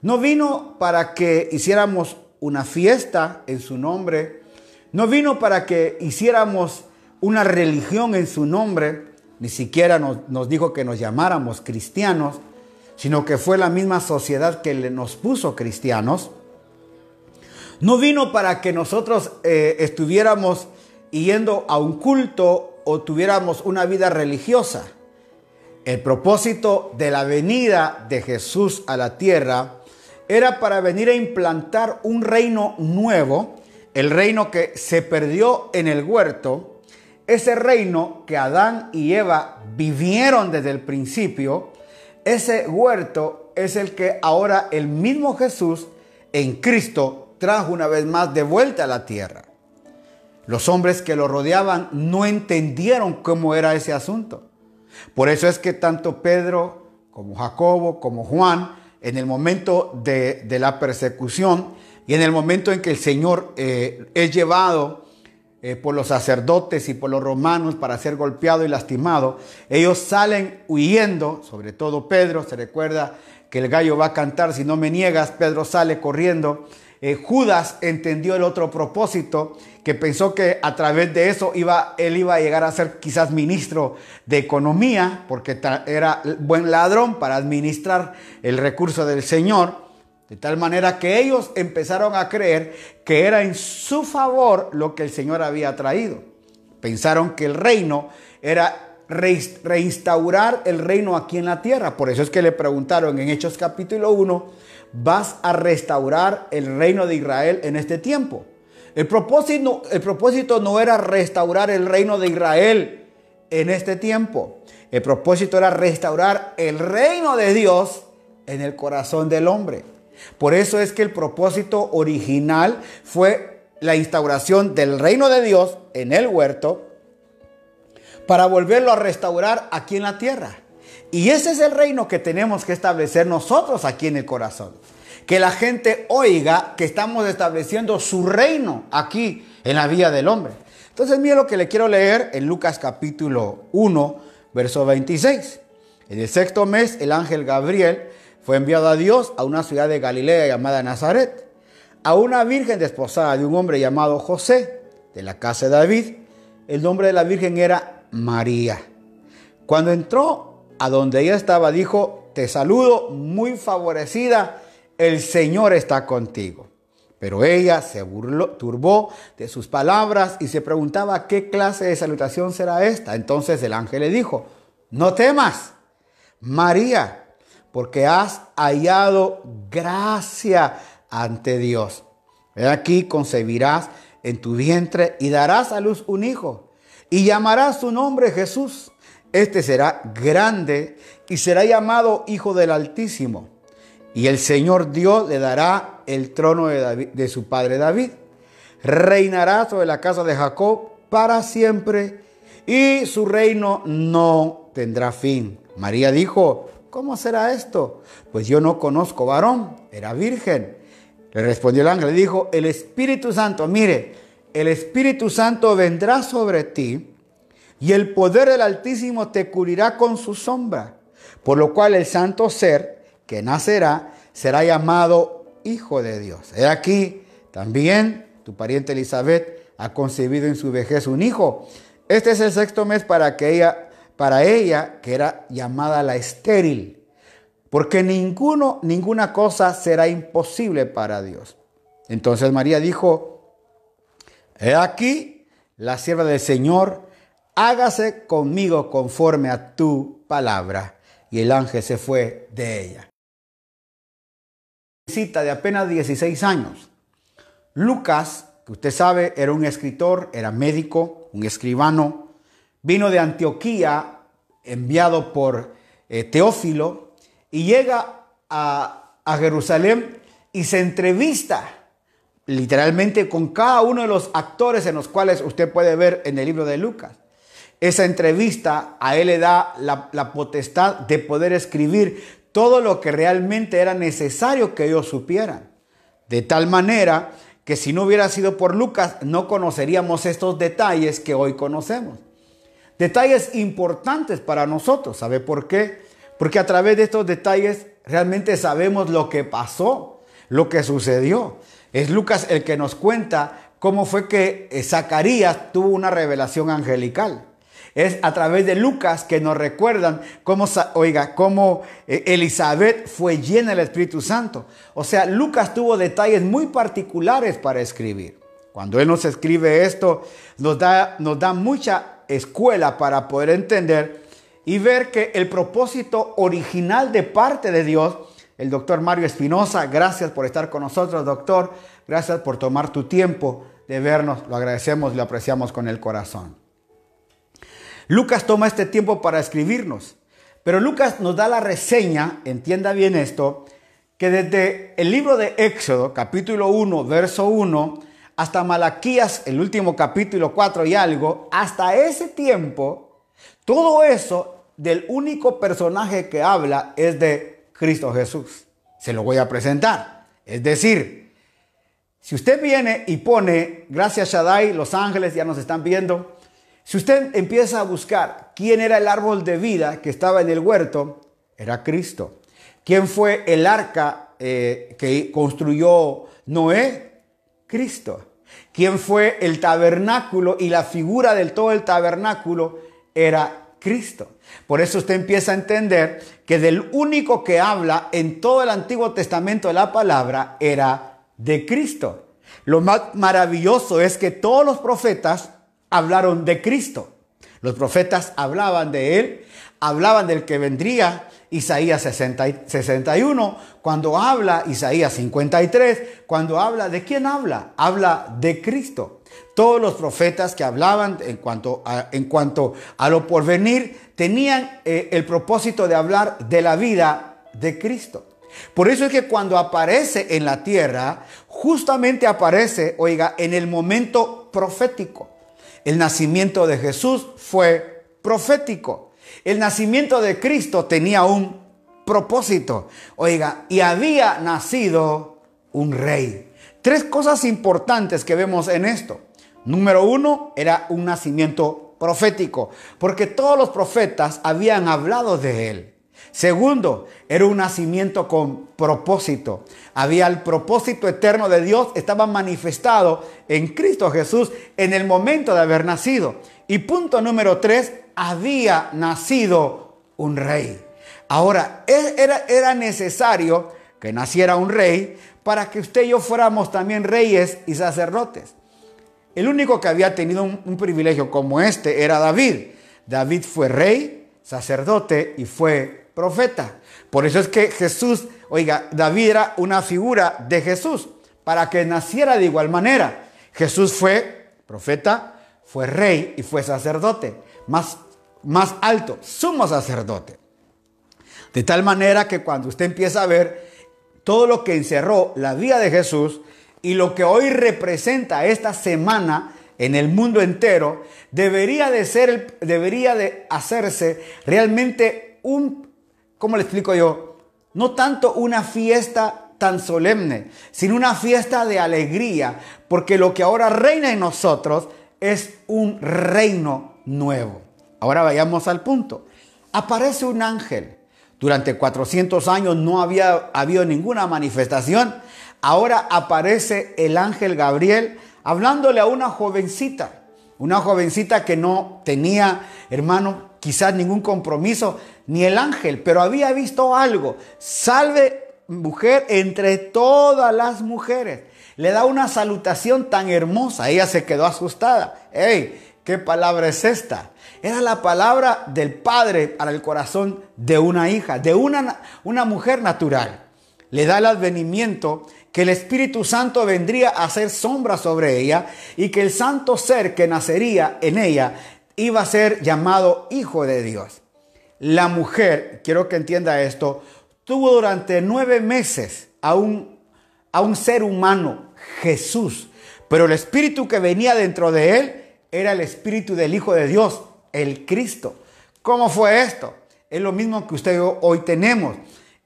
No vino para que hiciéramos una fiesta en su nombre, no vino para que hiciéramos una religión en su nombre, ni siquiera nos, dijo que nos llamáramos cristianos, sino que fue la misma sociedad que nos puso cristianos. No vino para que nosotros eh, estuviéramos yendo a un culto o tuviéramos una vida religiosa. El propósito de la venida de Jesús a la tierra era para venir a implantar un reino nuevo, el reino que se perdió en el huerto, ese reino que Adán y Eva vivieron desde el principio, ese huerto es el que ahora el mismo Jesús en Cristo trajo una vez más de vuelta a la tierra. Los hombres que lo rodeaban no entendieron cómo era ese asunto. Por eso es que tanto Pedro como Jacobo como Juan, en el momento de, la persecución y en el momento en que el Señor eh, es llevado eh, por los sacerdotes y por los romanos para ser golpeado y lastimado, ellos salen huyendo, sobre todo Pedro, se recuerda que el gallo va a cantar, si no me niegas, Pedro sale corriendo. Eh, Judas entendió el otro propósito, que pensó que a través de eso iba, él iba a llegar a ser quizás ministro de economía, porque era buen ladrón para administrar el recurso del Señor. De tal manera que ellos empezaron a creer que era en su favor lo que el Señor había traído. Pensaron que el reino era reinstaurar el reino aquí en la tierra. Por eso es que le preguntaron en Hechos capítulo 1, ¿vas a restaurar el reino de Israel en este tiempo? El propósito, el propósito no era restaurar el reino de Israel en este tiempo. El propósito era restaurar el reino de Dios en el corazón del hombre. Por eso es que el propósito original fue la instauración del reino de Dios en el huerto para volverlo a restaurar aquí en la tierra. Y ese es el reino que tenemos que establecer nosotros aquí en el corazón. Que la gente oiga que estamos estableciendo su reino aquí en la vida del hombre. Entonces, mire lo que le quiero leer en Lucas capítulo 1, verso 26. En el sexto mes, el ángel Gabriel fue enviado a Dios a una ciudad de Galilea llamada Nazaret, a una virgen desposada de un hombre llamado José, de la casa de David. El nombre de la virgen era María. Cuando entró a donde ella estaba, dijo, te saludo muy favorecida, el Señor está contigo. Pero ella se burló, turbó de sus palabras y se preguntaba qué clase de salutación será esta. Entonces el ángel le dijo, no temas, María, porque has hallado gracia ante Dios. He aquí concebirás en tu vientre y darás a luz un hijo y llamará su nombre Jesús. Este será grande y será llamado Hijo del Altísimo. Y el Señor Dios le dará el trono de, su padre David. Reinará sobre la casa de Jacob para siempre y su reino no tendrá fin. María dijo, ¿cómo será esto? Pues yo no conozco varón, era virgen. Le respondió el ángel, le dijo, el Espíritu Santo, mire, el Espíritu Santo vendrá sobre ti y el poder del Altísimo te cubrirá con su sombra, por lo cual el santo ser que nacerá será llamado Hijo de Dios. He aquí, también tu pariente Elizabeth ha concebido en su vejez un hijo. Este es el sexto mes para que ella, para ella que era llamada la estéril, porque ninguno, ninguna cosa será imposible para Dios. Entonces María dijo, He aquí la sierva del Señor, hágase conmigo conforme a tu palabra. Y el ángel se fue de ella. Cita de apenas 16 años. Lucas, que usted sabe, era un escritor, era médico, un escribano, vino de Antioquía, enviado por eh, Teófilo, y llega a, a Jerusalén y se entrevista literalmente con cada uno de los actores en los cuales usted puede ver en el libro de Lucas. Esa entrevista a él le da la, potestad de poder escribir todo lo que realmente era necesario que ellos supieran. De tal manera que si no hubiera sido por Lucas, no conoceríamos estos detalles que hoy conocemos. Detalles importantes para nosotros. ¿Sabe por qué? Porque a través de estos detalles realmente sabemos lo que pasó, lo que sucedió. Es Lucas el que nos cuenta cómo fue que eh, Zacarías tuvo una revelación angelical. Es a través de Lucas que nos recuerdan cómo, oiga, cómo eh, Elizabeth fue llena del Espíritu Santo. O sea, Lucas tuvo detalles muy particulares para escribir. Cuando él nos escribe esto, nos da, nos da mucha escuela para poder entender y ver que el propósito original de parte de Dios el doctor Mario Espinosa. Gracias por estar con nosotros, doctor. Gracias por tomar tu tiempo de vernos. Lo agradecemos lo apreciamos con el corazón. Lucas toma este tiempo para escribirnos, pero Lucas nos da la reseña, entienda bien esto, que desde el libro de Éxodo, capítulo 1, verso 1, hasta Malaquías, el último capítulo 4 y algo, hasta ese tiempo, todo eso del único personaje que habla es de Cristo Jesús. Se lo voy a presentar. Es decir, si usted viene y pone, gracias Shaddai, los ángeles ya nos están viendo, si usted empieza a buscar quién era el árbol de vida que estaba en el huerto, era Cristo. ¿Quién fue el arca eh, que construyó Noé? Cristo. ¿Quién fue el tabernáculo y la figura del todo el tabernáculo? Era Cristo. Por eso usted empieza a entender que del único que habla en todo el Antiguo Testamento la palabra era de Cristo. Lo más maravilloso es que todos los profetas hablaron de Cristo. Los profetas hablaban de Él, hablaban del que vendría, Isaías 61, cuando habla Isaías 53, cuando habla, ¿de quién habla? Habla de Cristo. Todos los profetas que hablaban en cuanto a, en cuanto a lo porvenir tenían eh, el propósito de hablar de la vida de Cristo. Por eso es que cuando aparece en la tierra, justamente aparece, oiga, en el momento profético. El nacimiento de Jesús fue profético. El nacimiento de Cristo tenía un propósito. Oiga, y había nacido un rey. Tres cosas importantes que vemos en esto. Número uno, era un nacimiento profético, porque todos los profetas habían hablado de él. Segundo, era un nacimiento con propósito. Había el propósito eterno de Dios, estaba manifestado en Cristo Jesús en el momento de haber nacido. Y punto número tres, había nacido un rey. Ahora, era, era necesario que naciera un rey para que usted y yo fuéramos también reyes y sacerdotes. El único que había tenido un, un, privilegio como este era David. David fue rey, sacerdote y fue profeta. Por eso es que Jesús, oiga, David era una figura de Jesús, para que naciera de igual manera. Jesús fue profeta, fue rey y fue sacerdote. Más más alto, sumo sacerdote. De tal manera que cuando usted empieza a ver todo lo que encerró la vida de Jesús y lo que hoy representa esta semana en el mundo entero, debería de ser, debería de hacerse realmente un, ¿cómo le explico yo? No tanto una fiesta tan solemne, sino una fiesta de alegría, porque lo que ahora reina en nosotros es un reino nuevo. Ahora vayamos al punto. Aparece un ángel. Durante 400 años no había habido ninguna manifestación. Ahora aparece el ángel Gabriel hablándole a una jovencita. Una jovencita que no tenía, hermano, quizás ningún compromiso, ni el ángel, pero había visto algo. Salve mujer entre todas las mujeres. Le da una salutación tan hermosa. Ella se quedó asustada. ¡Ey! ¿Qué palabra es esta? Era la palabra del padre para el corazón de una hija, de una, una mujer natural. Le da el advenimiento que el Espíritu Santo vendría a hacer sombra sobre ella y que el santo ser que nacería en ella iba a ser llamado Hijo de Dios. La mujer, quiero que entienda esto, tuvo durante nueve meses a un, a un ser humano, Jesús, pero el Espíritu que venía dentro de él era el Espíritu del Hijo de Dios, el Cristo. ¿Cómo fue esto? Es lo mismo que usted hoy tenemos.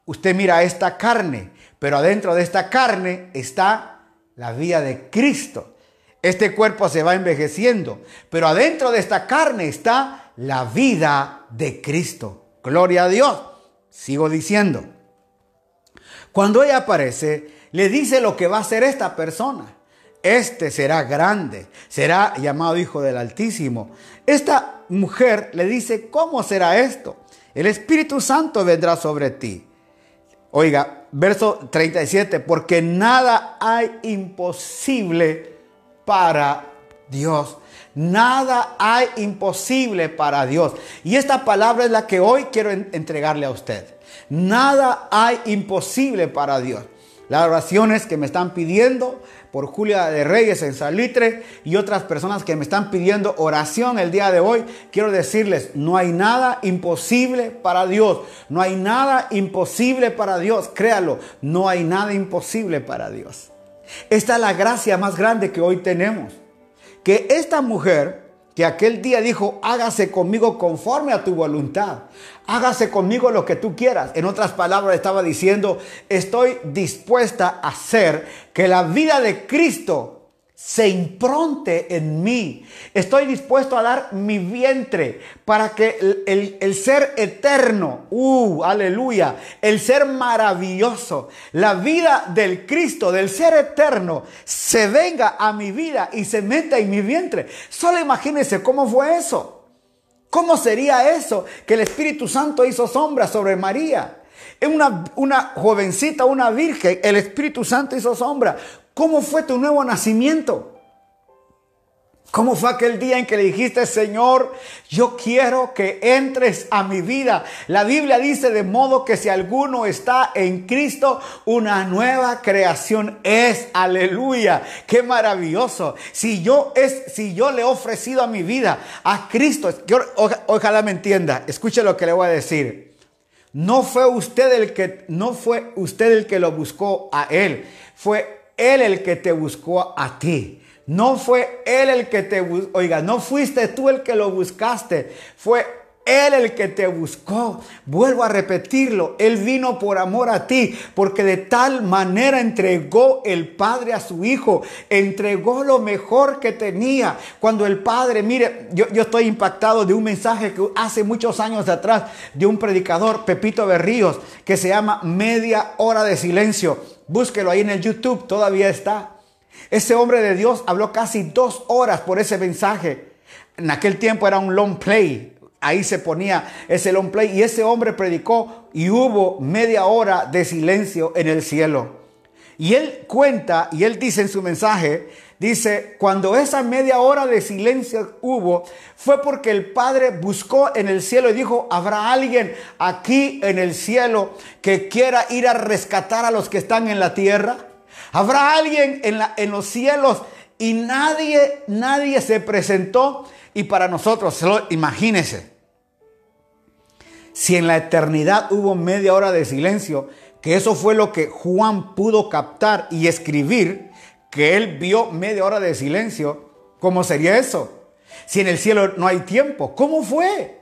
Usted mira esta carne, pero adentro de esta carne está la vida de Cristo. Este cuerpo se va envejeciendo, pero adentro de esta carne está la vida de Cristo. Gloria a Dios. Sigo diciendo. Cuando ella aparece, le dice lo que va a hacer esta persona. Este será grande, será llamado Hijo del Altísimo. Esta mujer le dice, ¿cómo será esto? El Espíritu Santo vendrá sobre ti. Oiga, verso 37, porque nada hay imposible para Dios. Nada hay imposible para Dios. Y esta palabra es la que hoy quiero entregarle a usted. Nada hay imposible para Dios. Las oraciones que me están pidiendo por Julia de Reyes en Salitre y otras personas que me están pidiendo oración el día de hoy, quiero decirles, no hay nada imposible para Dios. No hay nada imposible para Dios. Créalo, no hay nada imposible para Dios. Esta es la gracia más grande que hoy tenemos. Que esta mujer que aquel día dijo, hágase conmigo conforme a tu voluntad, hágase conmigo lo que tú quieras. En otras palabras, estaba diciendo, estoy dispuesta a hacer que la vida de Cristo se impronte en mí. Estoy dispuesto a dar mi vientre para que el, ser eterno, uh, aleluya, el ser maravilloso, la vida del Cristo, del ser eterno, se venga a mi vida y se meta en mi vientre. Solo imagínense cómo fue eso. ¿Cómo sería eso que el Espíritu Santo hizo sombra sobre María? Una, una jovencita, una virgen, el Espíritu Santo hizo sombra. ¿Cómo fue tu nuevo nacimiento? ¿Cómo fue aquel día en que le dijiste, Señor, yo quiero que entres a mi vida? La Biblia dice de modo que si alguno está en Cristo, una nueva creación es. Aleluya. Qué maravilloso. Si yo es, si yo le he ofrecido a mi vida a Cristo, ojalá me entienda. Escuche lo que le voy a decir. No fue usted el que, no fue usted el que lo buscó a él. Fue él el que te buscó a ti. No fue Él el que te buscó. Oiga, no fuiste tú el que lo buscaste. Fue Él el que te buscó. Vuelvo a repetirlo. Él vino por amor a ti. Porque de tal manera entregó el Padre a su Hijo. Entregó lo mejor que tenía. Cuando el Padre, mire, yo, yo estoy impactado de un mensaje que hace muchos años atrás de un predicador, Pepito Berríos, que se llama Media Hora de Silencio. Búsquelo ahí en el YouTube, todavía está. Ese hombre de Dios habló casi dos horas por ese mensaje. En aquel tiempo era un long play. Ahí se ponía ese long play y ese hombre predicó y hubo media hora de silencio en el cielo. Y él cuenta y él dice en su mensaje Dice, cuando esa media hora de silencio hubo, fue porque el Padre buscó en el cielo y dijo, ¿habrá alguien aquí en el cielo que quiera ir a rescatar a los que están en la tierra? ¿Habrá alguien en, la, en los cielos? Y nadie, nadie se presentó. Y para nosotros, solo imagínese, si en la eternidad hubo media hora de silencio, que eso fue lo que Juan pudo captar y escribir, que él vio media hora de silencio, ¿cómo sería eso? Si en el cielo no hay tiempo, ¿cómo fue?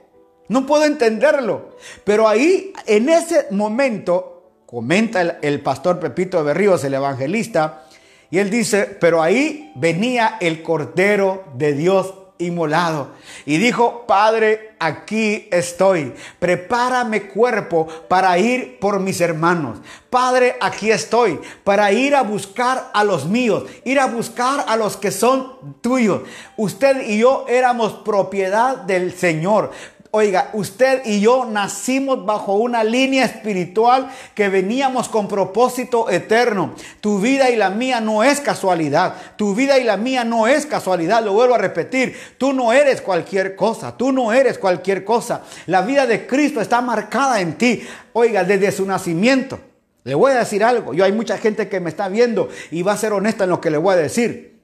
No puedo entenderlo. Pero ahí, en ese momento, comenta el, pastor Pepito de Berríos, el evangelista, y él dice, pero ahí venía el Cordero de Dios inmolado. Y dijo, Padre, aquí estoy. Prepárame cuerpo para ir por mis hermanos. Padre, aquí estoy para ir a buscar a los míos, ir a buscar a los que son tuyos. Usted y yo éramos propiedad del Señor. Oiga, usted y yo nacimos bajo una línea espiritual que veníamos con propósito eterno. Tu vida y la mía no es casualidad. Tu vida y la mía no es casualidad. Lo vuelvo a repetir. Tú no eres cualquier cosa. Tú no eres cualquier cosa. La vida de Cristo está marcada en ti. Oiga, desde su nacimiento. Le voy a decir algo. Yo hay mucha gente que me está viendo y va a ser honesta en lo que le voy a decir.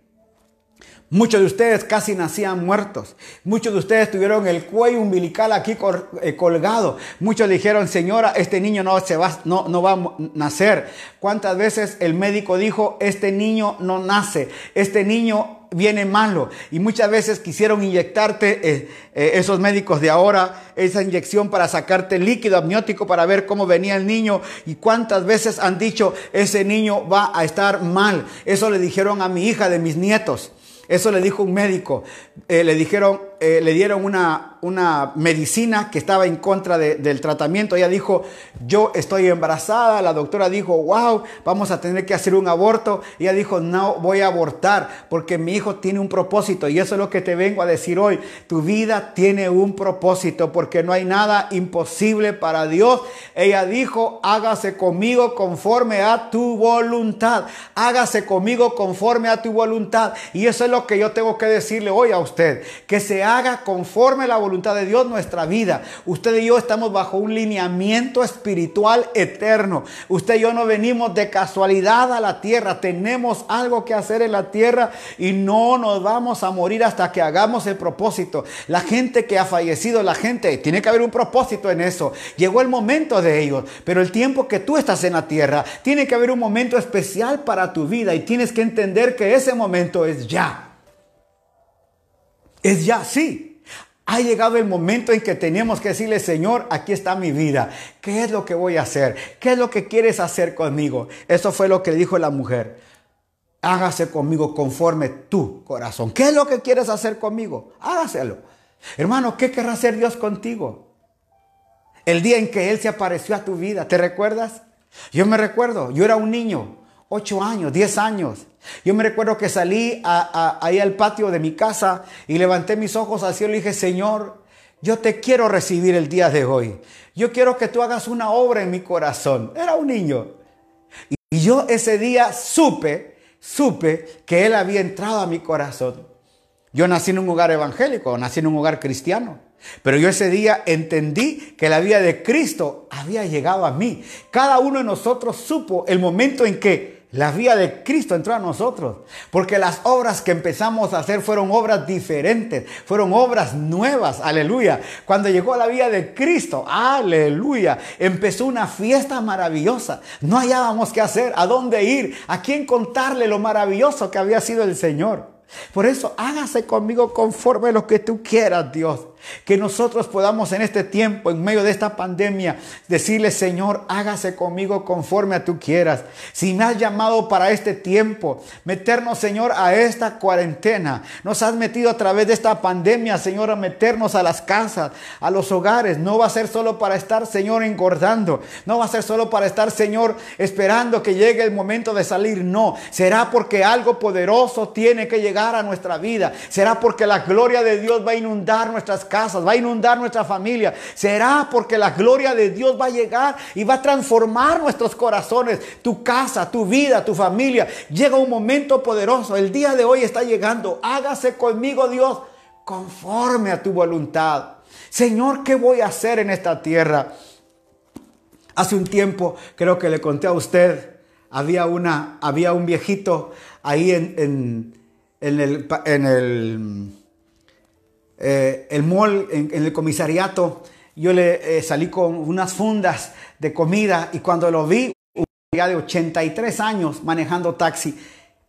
Muchos de ustedes casi nacían muertos. Muchos de ustedes tuvieron el cuello umbilical aquí eh, colgado. Muchos dijeron, señora, este niño no, se va, no, no va a nacer. ¿Cuántas veces el médico dijo, este niño no nace? Este niño viene malo. Y muchas veces quisieron inyectarte, eh, eh, esos médicos de ahora, esa inyección para sacarte líquido amniótico para ver cómo venía el niño. Y cuántas veces han dicho, ese niño va a estar mal. Eso le dijeron a mi hija de mis nietos. Eso le dijo un médico. Eh, le dijeron, eh, le dieron una, una medicina que estaba en contra del tratamiento. Ella dijo, yo estoy embarazada. La doctora dijo, wow, vamos a tener que hacer un aborto. Ella dijo, no voy a abortar porque mi hijo tiene un propósito. Y eso es lo que te vengo a decir hoy. Tu vida tiene un propósito porque no hay nada imposible para Dios. Ella dijo, hágase conmigo conforme a tu voluntad. Hágase conmigo conforme a tu voluntad. Y eso es lo que yo tengo que decirle hoy a usted, que se haga conforme a la voluntad de Dios nuestra vida. Usted y yo estamos bajo un lineamiento espiritual eterno. Usted y yo no venimos de casualidad a la tierra. Tenemos algo que hacer en la tierra y no nos vamos a morir hasta que hagamos el propósito. La gente que ha fallecido, la gente, tiene que haber un propósito en eso. Llegó el momento de ellos, pero el tiempo que tú estás en la tierra, tiene que haber un momento especial para tu vida y tienes que entender que ese momento es ya. Es ya, sí. Ha llegado el momento en que tenemos que decirle, Señor, aquí está mi vida. ¿Qué es lo que voy a hacer? ¿Qué es lo que quieres hacer conmigo? Eso fue lo que dijo la mujer. Hágase conmigo conforme tu corazón. ¿Qué es lo que quieres hacer conmigo? Hágaselo. Hermano, ¿qué querrá hacer Dios contigo? El día en que Él se apareció a tu vida, ¿te recuerdas? Yo me recuerdo, yo era un niño, 8 años, 10 años. Yo me recuerdo que salí ahí al patio de mi casa y levanté mis ojos al cielo y dije, Señor, yo te quiero recibir el día de hoy. Yo quiero que tú hagas una obra en mi corazón. Era un niño. Y yo ese día supe, supe que Él había entrado a mi corazón. Yo nací en un hogar evangélico, nací en un hogar cristiano. Pero yo ese día entendí que la vida de Cristo había llegado a mí. Cada uno de nosotros supo el momento en que la vida de Cristo entró a nosotros, porque las obras que empezamos a hacer fueron obras diferentes, fueron obras nuevas, aleluya. Cuando llegó la vida de Cristo, aleluya, empezó una fiesta maravillosa. No hallábamos qué hacer, a dónde ir, a quién contarle lo maravilloso que había sido el Señor. Por eso hágase conmigo conforme lo que tú quieras, Dios. Que nosotros podamos en este tiempo, en medio de esta pandemia, decirle, Señor, hágase conmigo conforme a tú quieras. Si me has llamado para este tiempo, meternos, Señor, a esta cuarentena. Nos has metido a través de esta pandemia, Señor, a meternos a las casas, a los hogares. No va a ser solo para estar, Señor, engordando. No va a ser solo para estar, Señor, esperando que llegue el momento de salir. No, será porque algo poderoso tiene que llegar a nuestra vida. Será porque la gloria de Dios va a inundar nuestras casas, va a inundar nuestra familia. Será porque la gloria de Dios va a llegar y va a transformar nuestros corazones, tu casa, tu vida, tu familia. Llega un momento poderoso. El día de hoy está llegando. Hágase conmigo, Dios, conforme a tu voluntad. Señor, ¿qué voy a hacer en esta tierra? Hace un tiempo, creo que le conté a usted, había, una, había un viejito ahí en en el, en el, eh, el mall, en, el comisariato, yo le eh, salí con unas fundas de comida y cuando lo vi, un día de 83 años manejando taxi,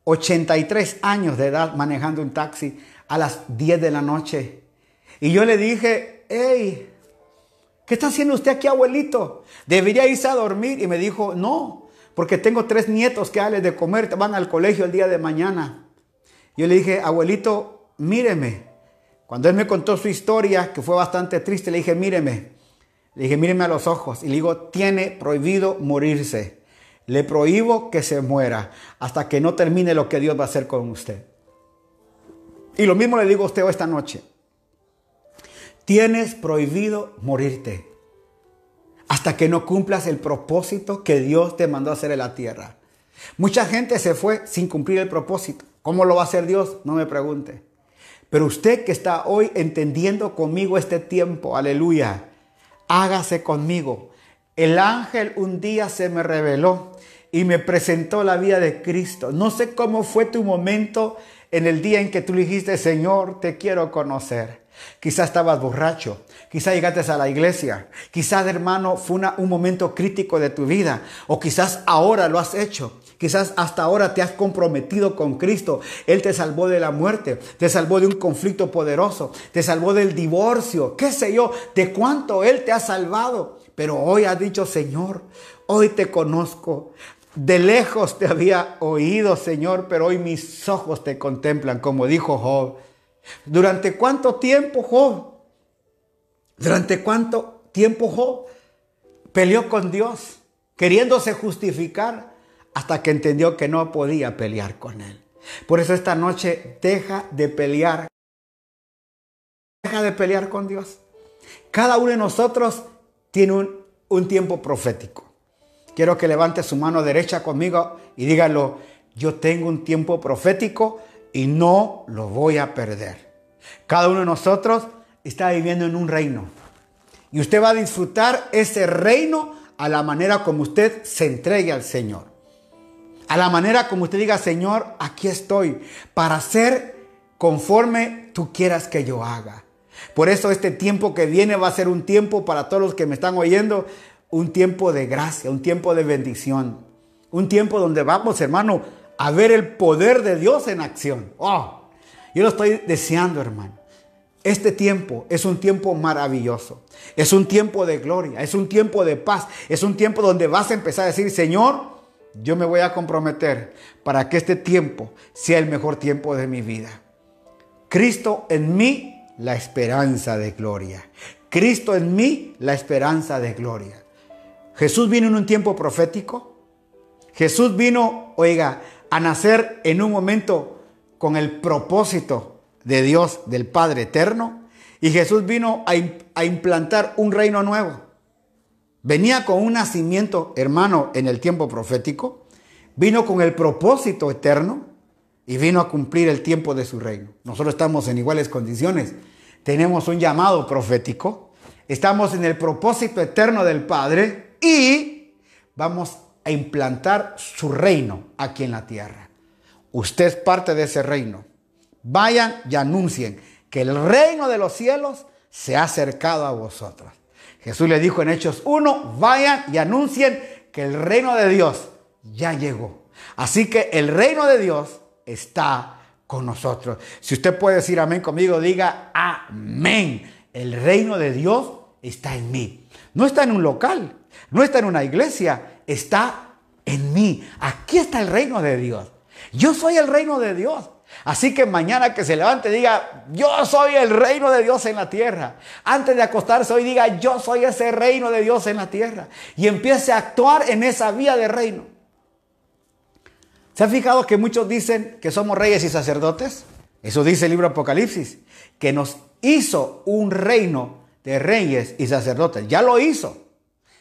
83 años de edad manejando un taxi a las 10 de la noche. Y yo le dije, hey, ¿qué está haciendo usted aquí, abuelito? Debería irse a dormir. Y me dijo, no, porque tengo tres nietos que darles de comer, van al colegio el día de mañana. Yo le dije, abuelito, míreme. Cuando él me contó su historia, que fue bastante triste, le dije, míreme. Le dije, míreme a los ojos. Y le digo, tiene prohibido morirse. Le prohíbo que se muera hasta que no termine lo que Dios va a hacer con usted. Y lo mismo le digo a usted esta noche. Tienes prohibido morirte hasta que no cumplas el propósito que Dios te mandó a hacer en la tierra. Mucha gente se fue sin cumplir el propósito. ¿Cómo lo va a hacer Dios? No me pregunte. Pero usted que está hoy entendiendo conmigo este tiempo, aleluya, hágase conmigo. El ángel un día se me reveló y me presentó la vida de Cristo. No sé cómo fue tu momento en el día en que tú dijiste, Señor, te quiero conocer. Quizás estabas borracho, quizás llegaste a la iglesia, quizás hermano fue un momento crítico de tu vida o quizás ahora lo has hecho. Quizás hasta ahora te has comprometido con Cristo. Él te salvó de la muerte, te salvó de un conflicto poderoso, te salvó del divorcio, qué sé yo, de cuánto Él te ha salvado. Pero hoy has dicho, Señor, hoy te conozco. De lejos te había oído, Señor, pero hoy mis ojos te contemplan, como dijo Job. ¿Durante cuánto tiempo, Job? ¿Durante cuánto tiempo Job peleó con Dios, queriéndose justificar? Hasta que entendió que no podía pelear con él. Por eso esta noche deja de pelear. Deja de pelear con Dios. Cada uno de nosotros tiene un, un tiempo profético. Quiero que levante su mano derecha conmigo y dígalo, yo tengo un tiempo profético y no lo voy a perder. Cada uno de nosotros está viviendo en un reino. Y usted va a disfrutar ese reino a la manera como usted se entregue al Señor. A la manera como usted diga, Señor, aquí estoy para ser conforme tú quieras que yo haga. Por eso este tiempo que viene va a ser un tiempo para todos los que me están oyendo, un tiempo de gracia, un tiempo de bendición, un tiempo donde vamos, hermano, a ver el poder de Dios en acción. Oh, yo lo estoy deseando, hermano. Este tiempo es un tiempo maravilloso. Es un tiempo de gloria, es un tiempo de paz, es un tiempo donde vas a empezar a decir, Señor, yo me voy a comprometer para que este tiempo sea el mejor tiempo de mi vida. Cristo en mí, la esperanza de gloria. Cristo en mí, la esperanza de gloria. Jesús vino en un tiempo profético. Jesús vino, oiga, a nacer en un momento con el propósito de Dios, del Padre eterno. Y Jesús vino a, implantar un reino nuevo. Venía con un nacimiento, hermano, en el tiempo profético. Vino con el propósito eterno y vino a cumplir el tiempo de su reino. Nosotros estamos en iguales condiciones. Tenemos un llamado profético. Estamos en el propósito eterno del Padre y vamos a implantar su reino aquí en la tierra. Usted es parte de ese reino. Vayan y anuncien que el reino de los cielos se ha acercado a vosotros. Jesús le dijo en Hechos 1, vayan y anuncien que el reino de Dios ya llegó. Así que el reino de Dios está con nosotros. Si usted puede decir amén conmigo, diga amén. El reino de Dios está en mí. No está en un local, no está en una iglesia, está en mí. Aquí está el reino de Dios. Yo soy el reino de Dios. Así que mañana que se levante diga, yo soy el reino de Dios en la tierra. Antes de acostarse hoy diga, yo soy ese reino de Dios en la tierra. Y empiece a actuar en esa vía de reino. ¿Se ha fijado que muchos dicen que somos reyes y sacerdotes? Eso dice el libro Apocalipsis, que nos hizo un reino de reyes y sacerdotes. Ya lo hizo.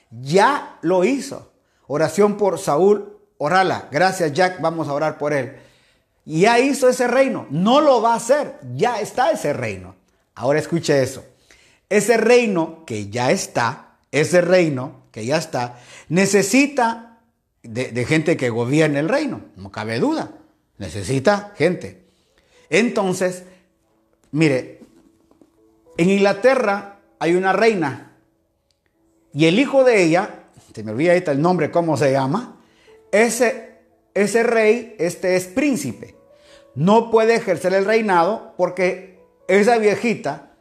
Ya lo hizo. Oración por Saúl Orala. Gracias Jack, vamos a orar por él. Ya hizo ese reino. No lo va a hacer. Ya está ese reino. Ahora escuche eso. Ese reino que ya está, ese reino que ya está, necesita de, gente que gobierne el reino, no cabe duda. Necesita gente. Entonces, mire, en Inglaterra hay una reina y el hijo de ella, se me olvida ahorita el nombre, cómo se llama, ese, ese rey, este es príncipe. No puede ejercer el reinado porque esa viejita,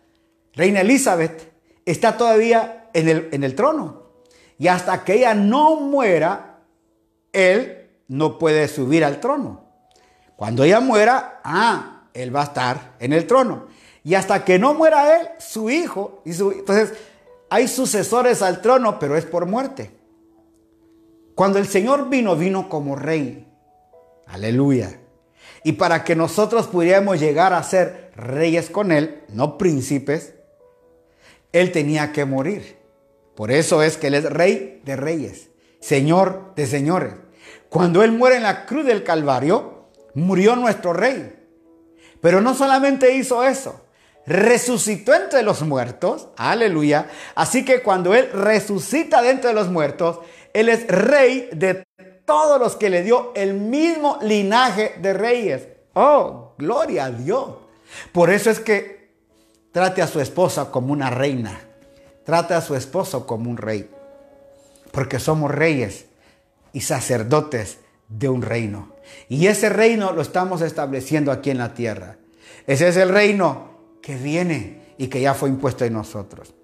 reina Elizabeth, está todavía en el, en el trono. Y hasta que ella no muera, él no puede subir al trono. Cuando ella muera, ah, él va a estar en el trono. Y hasta que no muera él, su hijo, y su, entonces hay sucesores al trono, pero es por muerte. Cuando el Señor vino, vino como rey. Aleluya. Y para que nosotros pudiéramos llegar a ser reyes con Él, no príncipes, Él tenía que morir. Por eso es que Él es rey de reyes. Señor de señores. Cuando Él muere en la cruz del Calvario, murió nuestro rey. Pero no solamente hizo eso, resucitó entre los muertos, aleluya. Así que cuando Él resucita de entre los muertos, Él es rey de todos los que le dio el mismo linaje de reyes. Oh, gloria a Dios. Por eso es que trate a su esposa como una reina. Trate a su esposo como un rey porque somos reyes y sacerdotes de un reino. Y ese reino lo estamos estableciendo aquí en la tierra. Ese es el reino que viene y que ya fue impuesto en nosotros.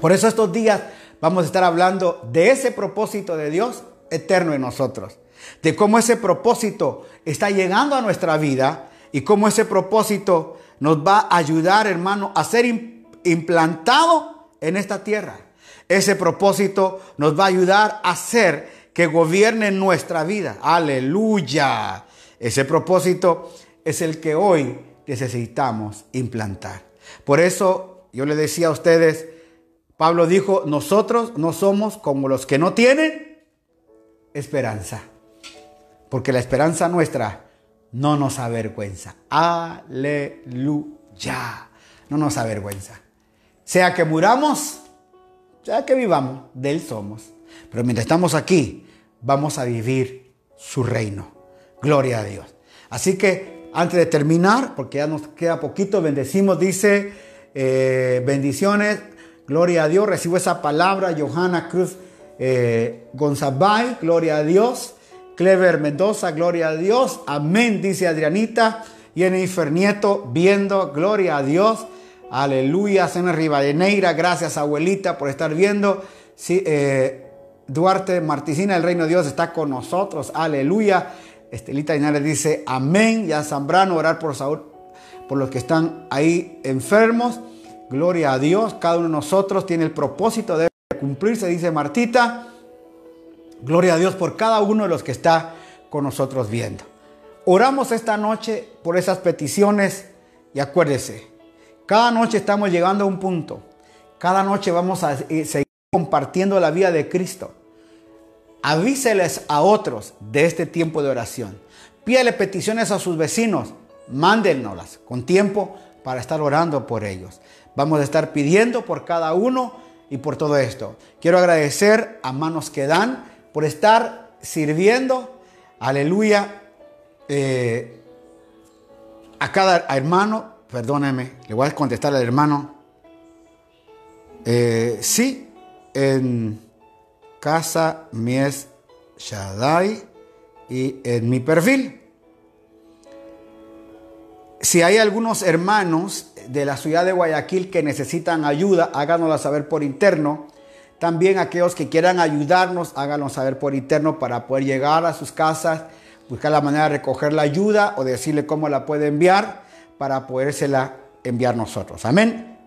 Por eso estos días vamos a estar hablando de ese propósito de Dios eterno en nosotros. De cómo ese propósito está llegando a nuestra vida y cómo ese propósito nos va a ayudar, hermano, a ser implantado en esta tierra. Ese propósito nos va a ayudar a hacer que gobierne nuestra vida. Aleluya. Ese propósito es el que hoy necesitamos implantar. Por eso yo le decía a ustedes, Pablo dijo, nosotros no somos como los que no tienen esperanza. Porque la esperanza nuestra no nos avergüenza. Aleluya. no nos avergüenza. Sea que muramos, sea que vivamos, de Él somos. Pero mientras estamos aquí, vamos a vivir su reino. Gloria a Dios. Así que antes de terminar, porque ya nos queda poquito, bendecimos, dice, eh, bendiciones, gloria a Dios, recibo esa palabra, Johanna Cruz eh, gloria a Dios, Clever Mendoza, gloria a Dios, amén, dice Adrianita, Jennifer Nieto, viendo, gloria a Dios, aleluya, Sena Rivadeneira, gracias abuelita por estar viendo, sí, eh, Duarte Marticina, el reino de Dios está con nosotros, aleluya, Estelita Linares dice amén. Ya Zambrano, orar por Saúl, por los que están ahí enfermos. Gloria a Dios. Cada uno de nosotros tiene el propósito de cumplirse, dice Martita. Gloria a Dios por cada uno de los que está con nosotros viendo. Oramos esta noche por esas peticiones y acuérdese, cada noche estamos llegando a un punto. Cada noche vamos a seguir compartiendo la vida de Cristo. Avíseles a otros de este tiempo de oración. Pídele peticiones a sus vecinos. Mándennoslas con tiempo para estar orando por ellos. Vamos a estar pidiendo por cada uno y por todo esto. Quiero agradecer a Manos que Dan por estar sirviendo. Aleluya. Eh, a cada hermano, perdóneme, le voy a contestar al hermano. Eh, sí, en Casa Mies Shaddai y en mi perfil. Si hay algunos hermanos de la ciudad de Guayaquil que necesitan ayuda, háganosla saber por interno. También aquellos que quieran ayudarnos, háganlo saber por interno para poder llegar a sus casas, buscar la manera de recoger la ayuda o decirle cómo la puede enviar para podérsela enviar nosotros. Amén.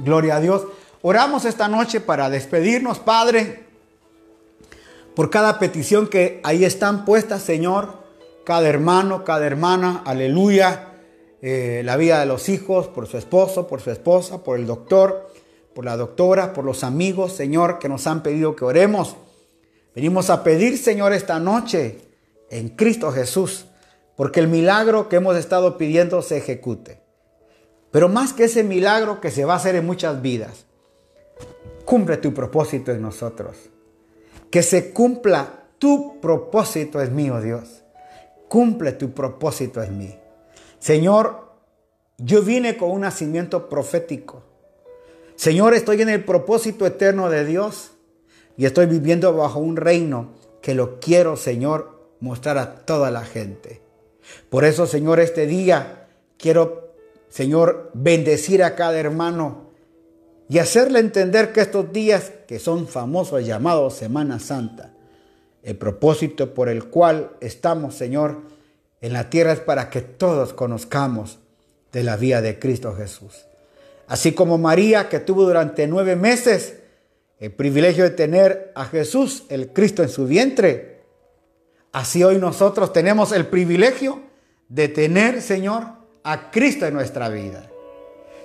Gloria a Dios. Oramos esta noche para despedirnos, Padre, por cada petición que ahí están puestas, Señor, cada hermano, cada hermana, aleluya, eh, la vida de los hijos, por su esposo, por su esposa, por el doctor, por la doctora, por los amigos, Señor, que nos han pedido que oremos. Venimos a pedir, Señor, esta noche en Cristo Jesús, porque el milagro que hemos estado pidiendo se ejecute. Pero más que ese milagro que se va a hacer en muchas vidas, cumple tu propósito en nosotros. Que se cumpla tu propósito es mío, Dios. Cumple tu propósito en mí. Señor, yo vine con un nacimiento profético. Señor, estoy en el propósito eterno de Dios y estoy viviendo bajo un reino que lo quiero, Señor, mostrar a toda la gente. Por eso, Señor, este día quiero, Señor, bendecir a cada hermano y hacerle entender que estos días, que son famosos llamados Semana Santa, el propósito por el cual estamos, Señor, en la tierra es para que todos conozcamos de la vida de Cristo Jesús. Así como María, que tuvo durante nueve meses el privilegio de tener a Jesús, el Cristo, en su vientre, así hoy nosotros tenemos el privilegio de tener, Señor, a Cristo en nuestra vida.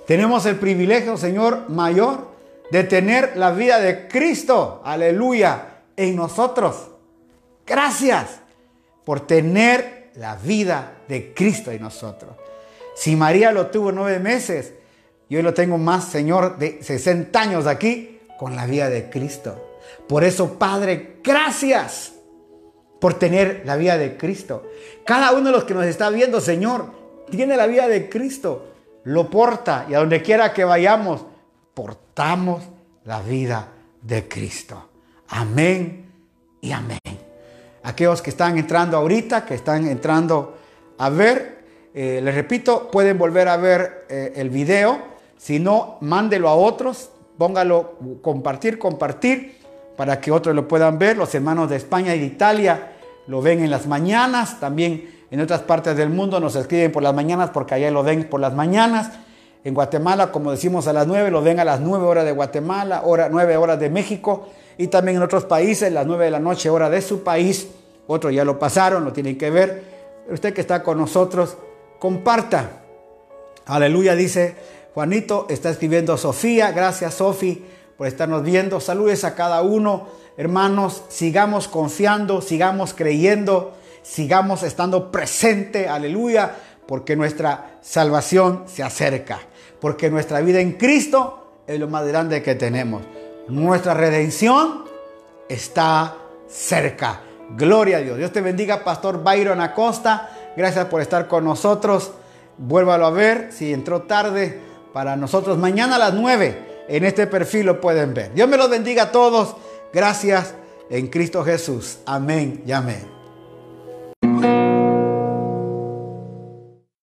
Tenemos el privilegio, Señor, mayor de tener la vida de Cristo, aleluya, en nosotros. Gracias por tener la vida de Cristo en nosotros. Si María lo tuvo nueve meses, yo lo tengo más, Señor, de 60 años aquí con la vida de Cristo. Por eso, Padre, gracias por tener la vida de Cristo. Cada uno de los que nos está viendo, Señor, tiene la vida de Cristo lo porta y a donde quiera que vayamos, portamos la vida de Cristo. Amén y amén. Aquellos que están entrando ahorita, que están entrando a ver, eh, les repito, pueden volver a ver eh, el video. Si no, mándelo a otros, póngalo, compartir, compartir, para que otros lo puedan ver. Los hermanos de España y de Italia lo ven en las mañanas, también en otras partes del mundo nos escriben por las mañanas porque allá lo ven por las mañanas. En Guatemala, como decimos a las 9, lo ven a las 9 horas de Guatemala, hora, 9 horas de México. Y también en otros países, las 9 de la noche, hora de su país. Otros ya lo pasaron, lo tienen que ver. Usted que está con nosotros, comparta. Aleluya, dice Juanito, está escribiendo Sofía. Gracias, Sofi, por estarnos viendo. Saludes a cada uno. Hermanos, sigamos confiando, sigamos creyendo sigamos estando presente, aleluya, porque nuestra salvación se acerca. porque nuestra vida en Cristo es lo más grande que tenemos. Nuestra redención está cerca. Gloria a Dios. Dios te bendiga, Pastor Byron Acosta. Gracias por estar con nosotros. Vuélvalo a ver si entró tarde para nosotros. Mañana a las 9 en este perfil lo pueden ver. Dios me los bendiga a todos. Gracias en Cristo Jesús. Amén y amén.